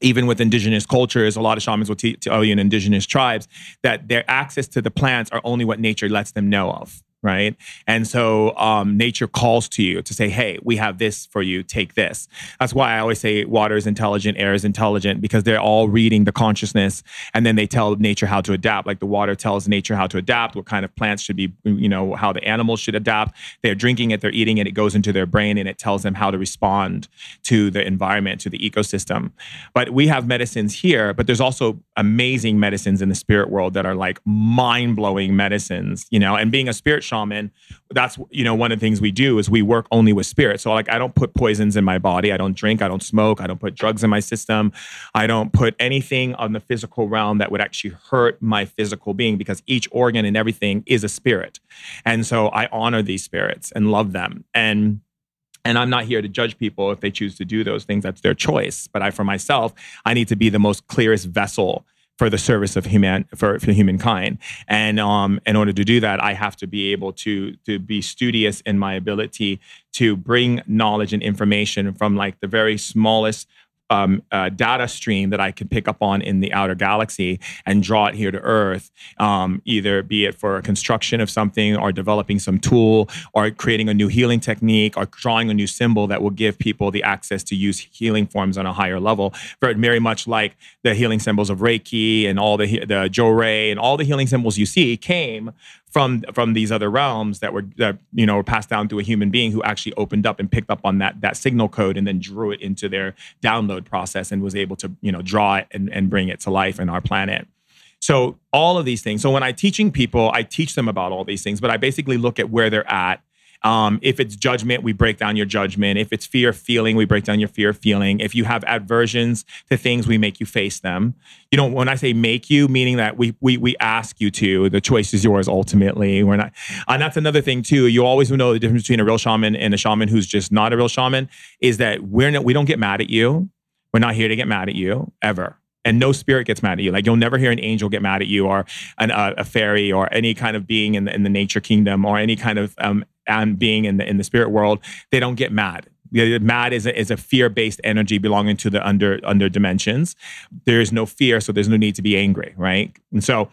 Even with indigenous cultures, a lot of shamans will te- tell you in indigenous tribes that their access to the plants are only what nature lets them know of, right? And so um, nature calls to you to say, hey, we have this for you, take this. That's why I always say water is intelligent, air is intelligent, because they're all reading the consciousness and then they tell nature how to adapt. Like the water tells nature how to adapt, what kind of plants should be, you know, how the animals should adapt. They're drinking it, they're eating it, it goes into their brain and it tells them how to respond to the environment, to the ecosystem. But we have medicines here, but there's also amazing medicines in the spirit world that are like mind blowing medicines, you know, and being a spirit shaman, that's, you know, one of the things we do is we work only with spirit. So like, I don't put poisons in my body. I don't drink. I don't smoke. I don't put drugs in my system. I don't put anything on the physical realm that would actually hurt my physical being because each organ and everything is a spirit. And so I honor these spirits and love them. And and I'm not here to judge people if they choose to do those things. That's their choice. But I, for myself, I need to be the most clearest vessel for the service of human for, for humankind. And um, in order to do that, I have to be able to to be studious in my ability to bring knowledge and information from like the very smallest um, uh, data stream that I can pick up on in the outer galaxy and draw it here to Earth, um, either be it for a construction of something or developing some tool or creating a new healing technique or drawing a new symbol that will give people the access to use healing forms on a higher level. Very much like the healing symbols of Reiki and all the the Jorei and all the healing symbols you see came from from these other realms that were that you know were passed down to a human being who actually opened up and picked up on that that signal code and then drew it into their download process and was able to you know draw it and, and bring it to life in our planet. So all of these things so when i'm teaching people i teach them about all these things but i basically look at where they're at um, if it's judgment, we break down your judgment. If it's fear feeling, we break down your fear feeling. If you have aversions to things, we make you face them. You know, when I say make you, meaning that we we we ask you to. The choice is yours ultimately. We're not, and that's another thing too. You always know the difference between a real shaman and a shaman who's just not a real shaman is that we're not, we don't get mad at you. We're not here to get mad at you ever and no spirit gets mad at you. Like you'll never hear an angel get mad at you, or an, uh, a fairy, or any kind of being in the in the nature kingdom, or any kind of um, being in the in the spirit world, they don't get mad. Mad is a, is a fear based energy belonging to the under under dimensions. There is no fear, so there's no need to be angry, right? And so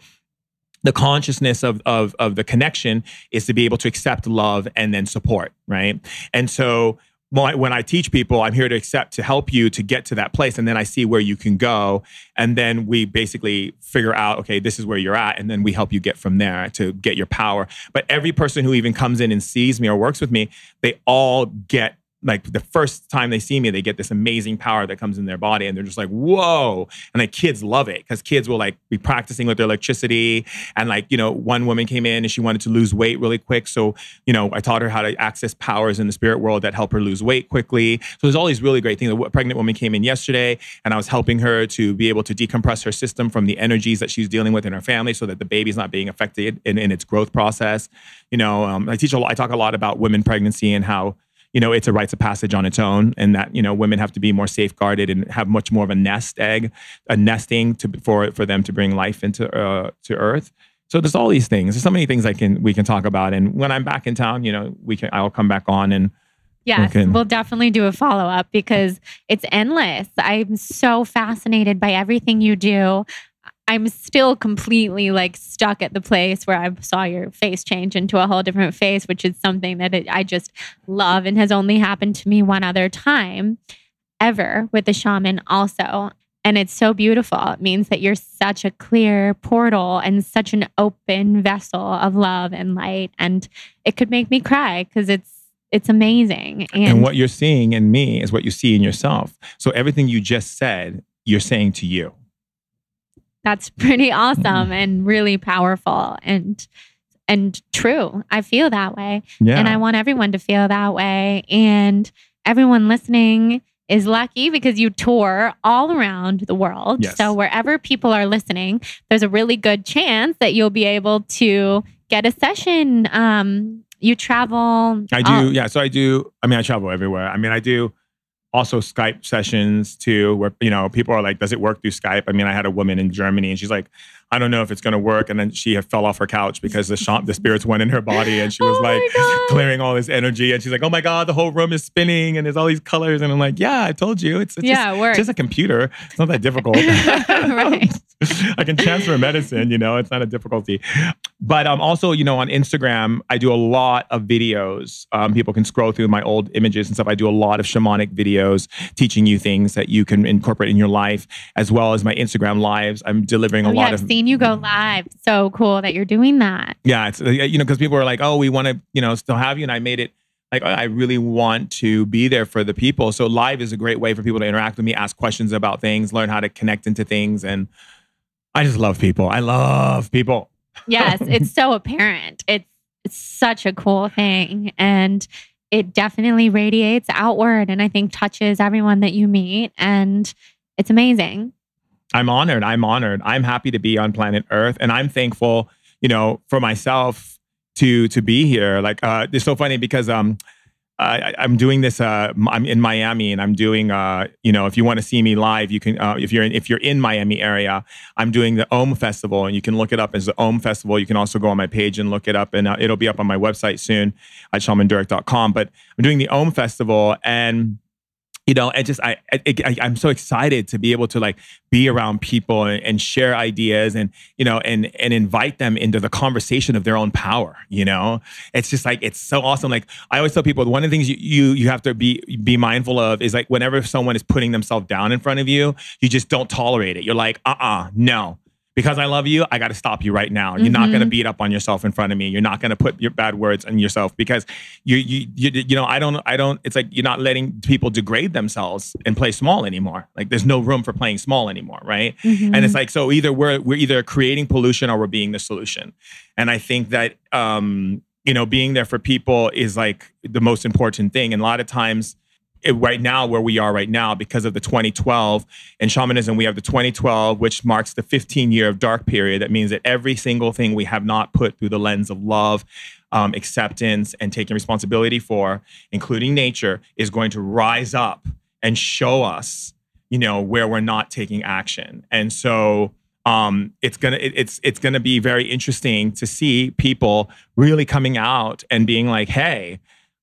the consciousness of, of of the connection is to be able to accept love and then support right and so when I teach people, I'm here to accept to help you to get to that place, and then I see where you can go, and then we basically figure out, okay, this is where you're at, and then we help you get from there to get your power. But every person who even comes in and sees me or works with me, they all get like the first time they see me, they get this amazing power that comes in their body, and they're just like, "Whoa!" And like kids love it because kids will like be practicing with their electricity. And like you know, one woman came in and she wanted to lose weight really quick, so you know, I taught her how to access powers in the spirit world that help her lose weight quickly. So there's all these really great things. A pregnant woman came in yesterday, and I was helping her to be able to decompress her system from the energies that she's dealing with in her family, so that the baby's not being affected in, in its growth process. You know, um, I teach a lot. I talk a lot about women pregnancy and how you know, it's a rites of passage on its own, and that you know women have to be more safeguarded and have much more of a nest egg, a nesting to for for them to bring life into uh, to Earth. So there's all these things. There's so many things I can we can talk about, and when I'm back in town, you know, we can I'll come back on and. Yes, we will definitely do a follow up because it's endless. I'm so fascinated by everything you do. I'm still completely like stuck at the place where I saw your face change into a whole different face, which is something that it, I just love and has only happened to me one other time ever with the shaman, also. And it's so beautiful. It means that you're such a clear portal and such an open vessel of love and light. And it could make me cry because it's it's amazing. And, and what you're seeing in me is what you see in yourself. So everything you just said, you're saying to you that's pretty awesome mm-hmm. and really powerful and and true. I feel that way. Yeah. And I want everyone to feel that way. And everyone listening is lucky because you tour all around the world. Yes. So wherever people are listening, there's a really good chance that you'll be able to get a session. Um, you travel. I do. All- yeah. So I do. I mean, I travel everywhere. I mean, I do also Skype sessions too, where you know people are like, "Does it work through Skype?" I mean, I had a woman in Germany, and she's like, "I don't know if it's going to work," and then she fell off her couch because the sh- the spirits went in her body, and she was oh like clearing all this energy, and she's like, "Oh my god, the whole room is spinning, and there's all these colors," and I'm like, "Yeah, I told you, it's, it's yeah, just, it just a computer. It's not that difficult." I can transfer medicine, you know, it's not a difficulty. But um, also, you know, on Instagram, I do a lot of videos. Um, people can scroll through my old images and stuff. I do a lot of shamanic videos teaching you things that you can incorporate in your life, as well as my Instagram lives. I'm delivering a oh, lot yeah, of. Seen you go live. So cool that you're doing that. Yeah, it's uh, you know because people are like, oh, we want to you know still have you, and I made it like I really want to be there for the people. So live is a great way for people to interact with me, ask questions about things, learn how to connect into things, and I just love people. I love people. yes, it's so apparent. It's, it's such a cool thing. And it definitely radiates outward and I think touches everyone that you meet. And it's amazing. I'm honored. I'm honored. I'm happy to be on planet Earth. And I'm thankful, you know, for myself to to be here. Like uh it's so funny because um I, am doing this. Uh, I'm in Miami, and I'm doing. Uh, you know, if you want to see me live, you can. Uh, if you're in, if you're in Miami area, I'm doing the Om Festival, and you can look it up as the Om Festival. You can also go on my page and look it up, and uh, it'll be up on my website soon at shamandurek.com. But I'm doing the Om Festival, and you know and just I, I i'm so excited to be able to like be around people and, and, share ideas and you know and and invite them into the conversation of their own power you know? It's just like it's so awesome. Like i always tell people one of the things you you, you have to be be mindful of is like whenever someone is putting themselves down in front of you you just don't tolerate it. You're like uh-uh no because I love you, I got to stop you right now. You're mm-hmm. not going to beat up on yourself in front of me. You're not going to put your bad words on yourself because you, you, you, you know, I don't, I don't, it's like you're not letting people degrade themselves and play small anymore. Like there's no room for playing small anymore. Right. Mm-hmm. And it's like, so either we're, we're either creating pollution or we're being the solution. And I think that, um, you know, being there for people is like the most important thing. And a lot of times, right now where we are right now because of the 2012 in shamanism. We have the 2012 which marks the 15 year of dark period. That means that every single thing we have not put through the lens of love um, acceptance and taking responsibility for including nature is going to rise up and show us you know where we're not taking action. And so um, it's gonna it, it's it's gonna be very interesting to see people really coming out and being like hey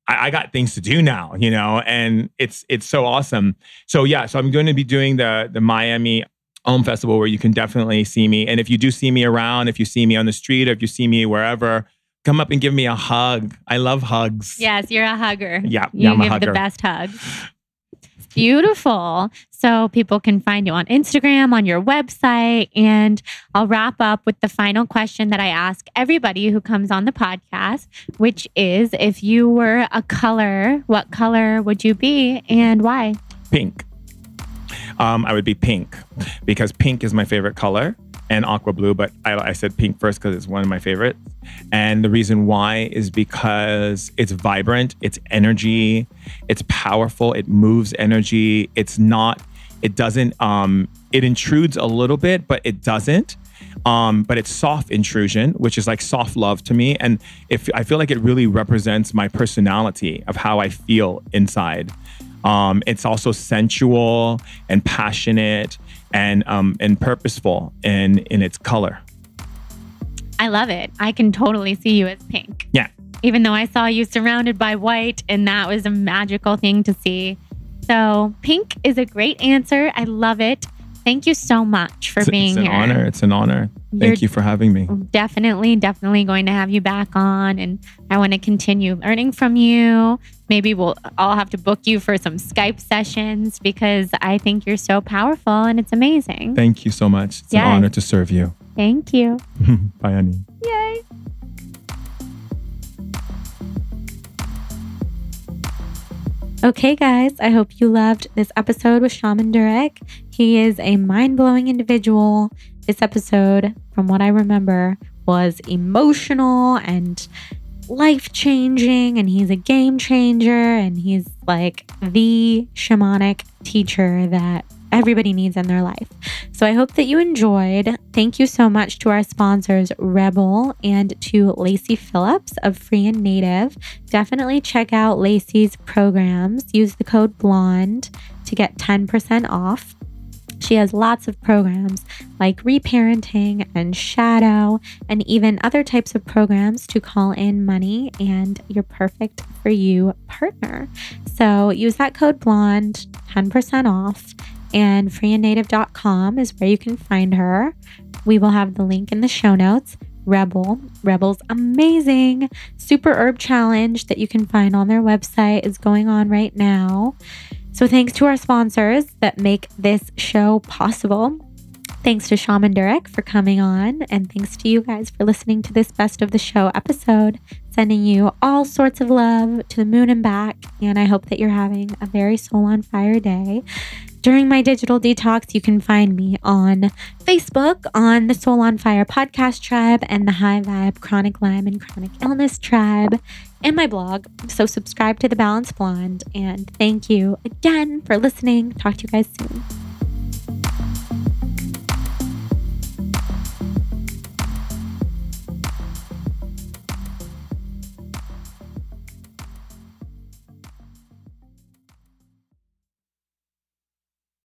I, I, got things to do now, you know, and it's it's so awesome. So yeah, so I'm going to be doing the the Miami Om Festival where you can definitely see me. And if you do see me around, if you see me on the street, or if you see me wherever, come up and give me a hug. I love hugs. Yes, you're a hugger. Yeah, you yeah, give hugger. the best hug. Beautiful. So people can find you on Instagram, on your website. And I'll wrap up with the final question that I ask everybody who comes on the podcast, which is if you were a color, what color would you be and why? Pink. Um, I would be pink because pink is my favorite color and aqua blue, but I, I said pink first because it's one of my favorites. And the reason why is because it's vibrant, it's energy, it's powerful, it moves energy. It's not, it doesn't, um, it intrudes a little bit, but it doesn't. Um, but it's soft intrusion, which is like soft love to me. And if I feel like it really represents my personality of how I feel inside. Um, it's also sensual and passionate and um, and purposeful in in its color. I love it. I can totally see you as pink. Yeah. Even though I saw you surrounded by white, and that was a magical thing to see. So pink is a great answer. I love it. Thank you so much for it's, being here. It's an honor. It's an honor. Thank you for having me. Definitely, definitely going to have you back on. And I want to continue learning from you. Maybe we'll I'll have to book you for some Skype sessions because I think you're so powerful and it's amazing. Thank you so much. It's yes. an honor to serve you. Thank you. Bye, Annie. Yay. Okay, guys, I hope you loved this episode with Shaman Durek. He is a mind blowing individual. This episode, from what I remember, was emotional and life changing, and he's a game changer, and he's like the shamanic teacher that everybody needs in their life. So I hope that you enjoyed. Thank you so much to our sponsors, REBBL, and to Lacey Phillips of Free and Native. Definitely check out Lacey's programs. Use the code BLONDE to get 10% off. She has lots of programs like reparenting and shadow, and even other types of programs to call in money and your perfect for you partner. So use that code BLONDE, 10% off and freeandnative.com is where you can find her. We will have the link in the show notes. REBBL, REBBL's amazing super herb challenge that you can find on their website is going on right now. So thanks to our sponsors that make this show possible. Thanks to Shaman Durek for coming on, and thanks to you guys for listening to this best of the show episode. Sending you all sorts of love to the moon and back, and I hope that you're having a very soul on fire day. During my digital detox, you can find me on Facebook on the Soul on Fire podcast tribe and the High Vibe Chronic Lyme and Chronic Illness tribe and my blog. So subscribe to The Balanced Blonde. And thank you again for listening. Talk to you guys soon.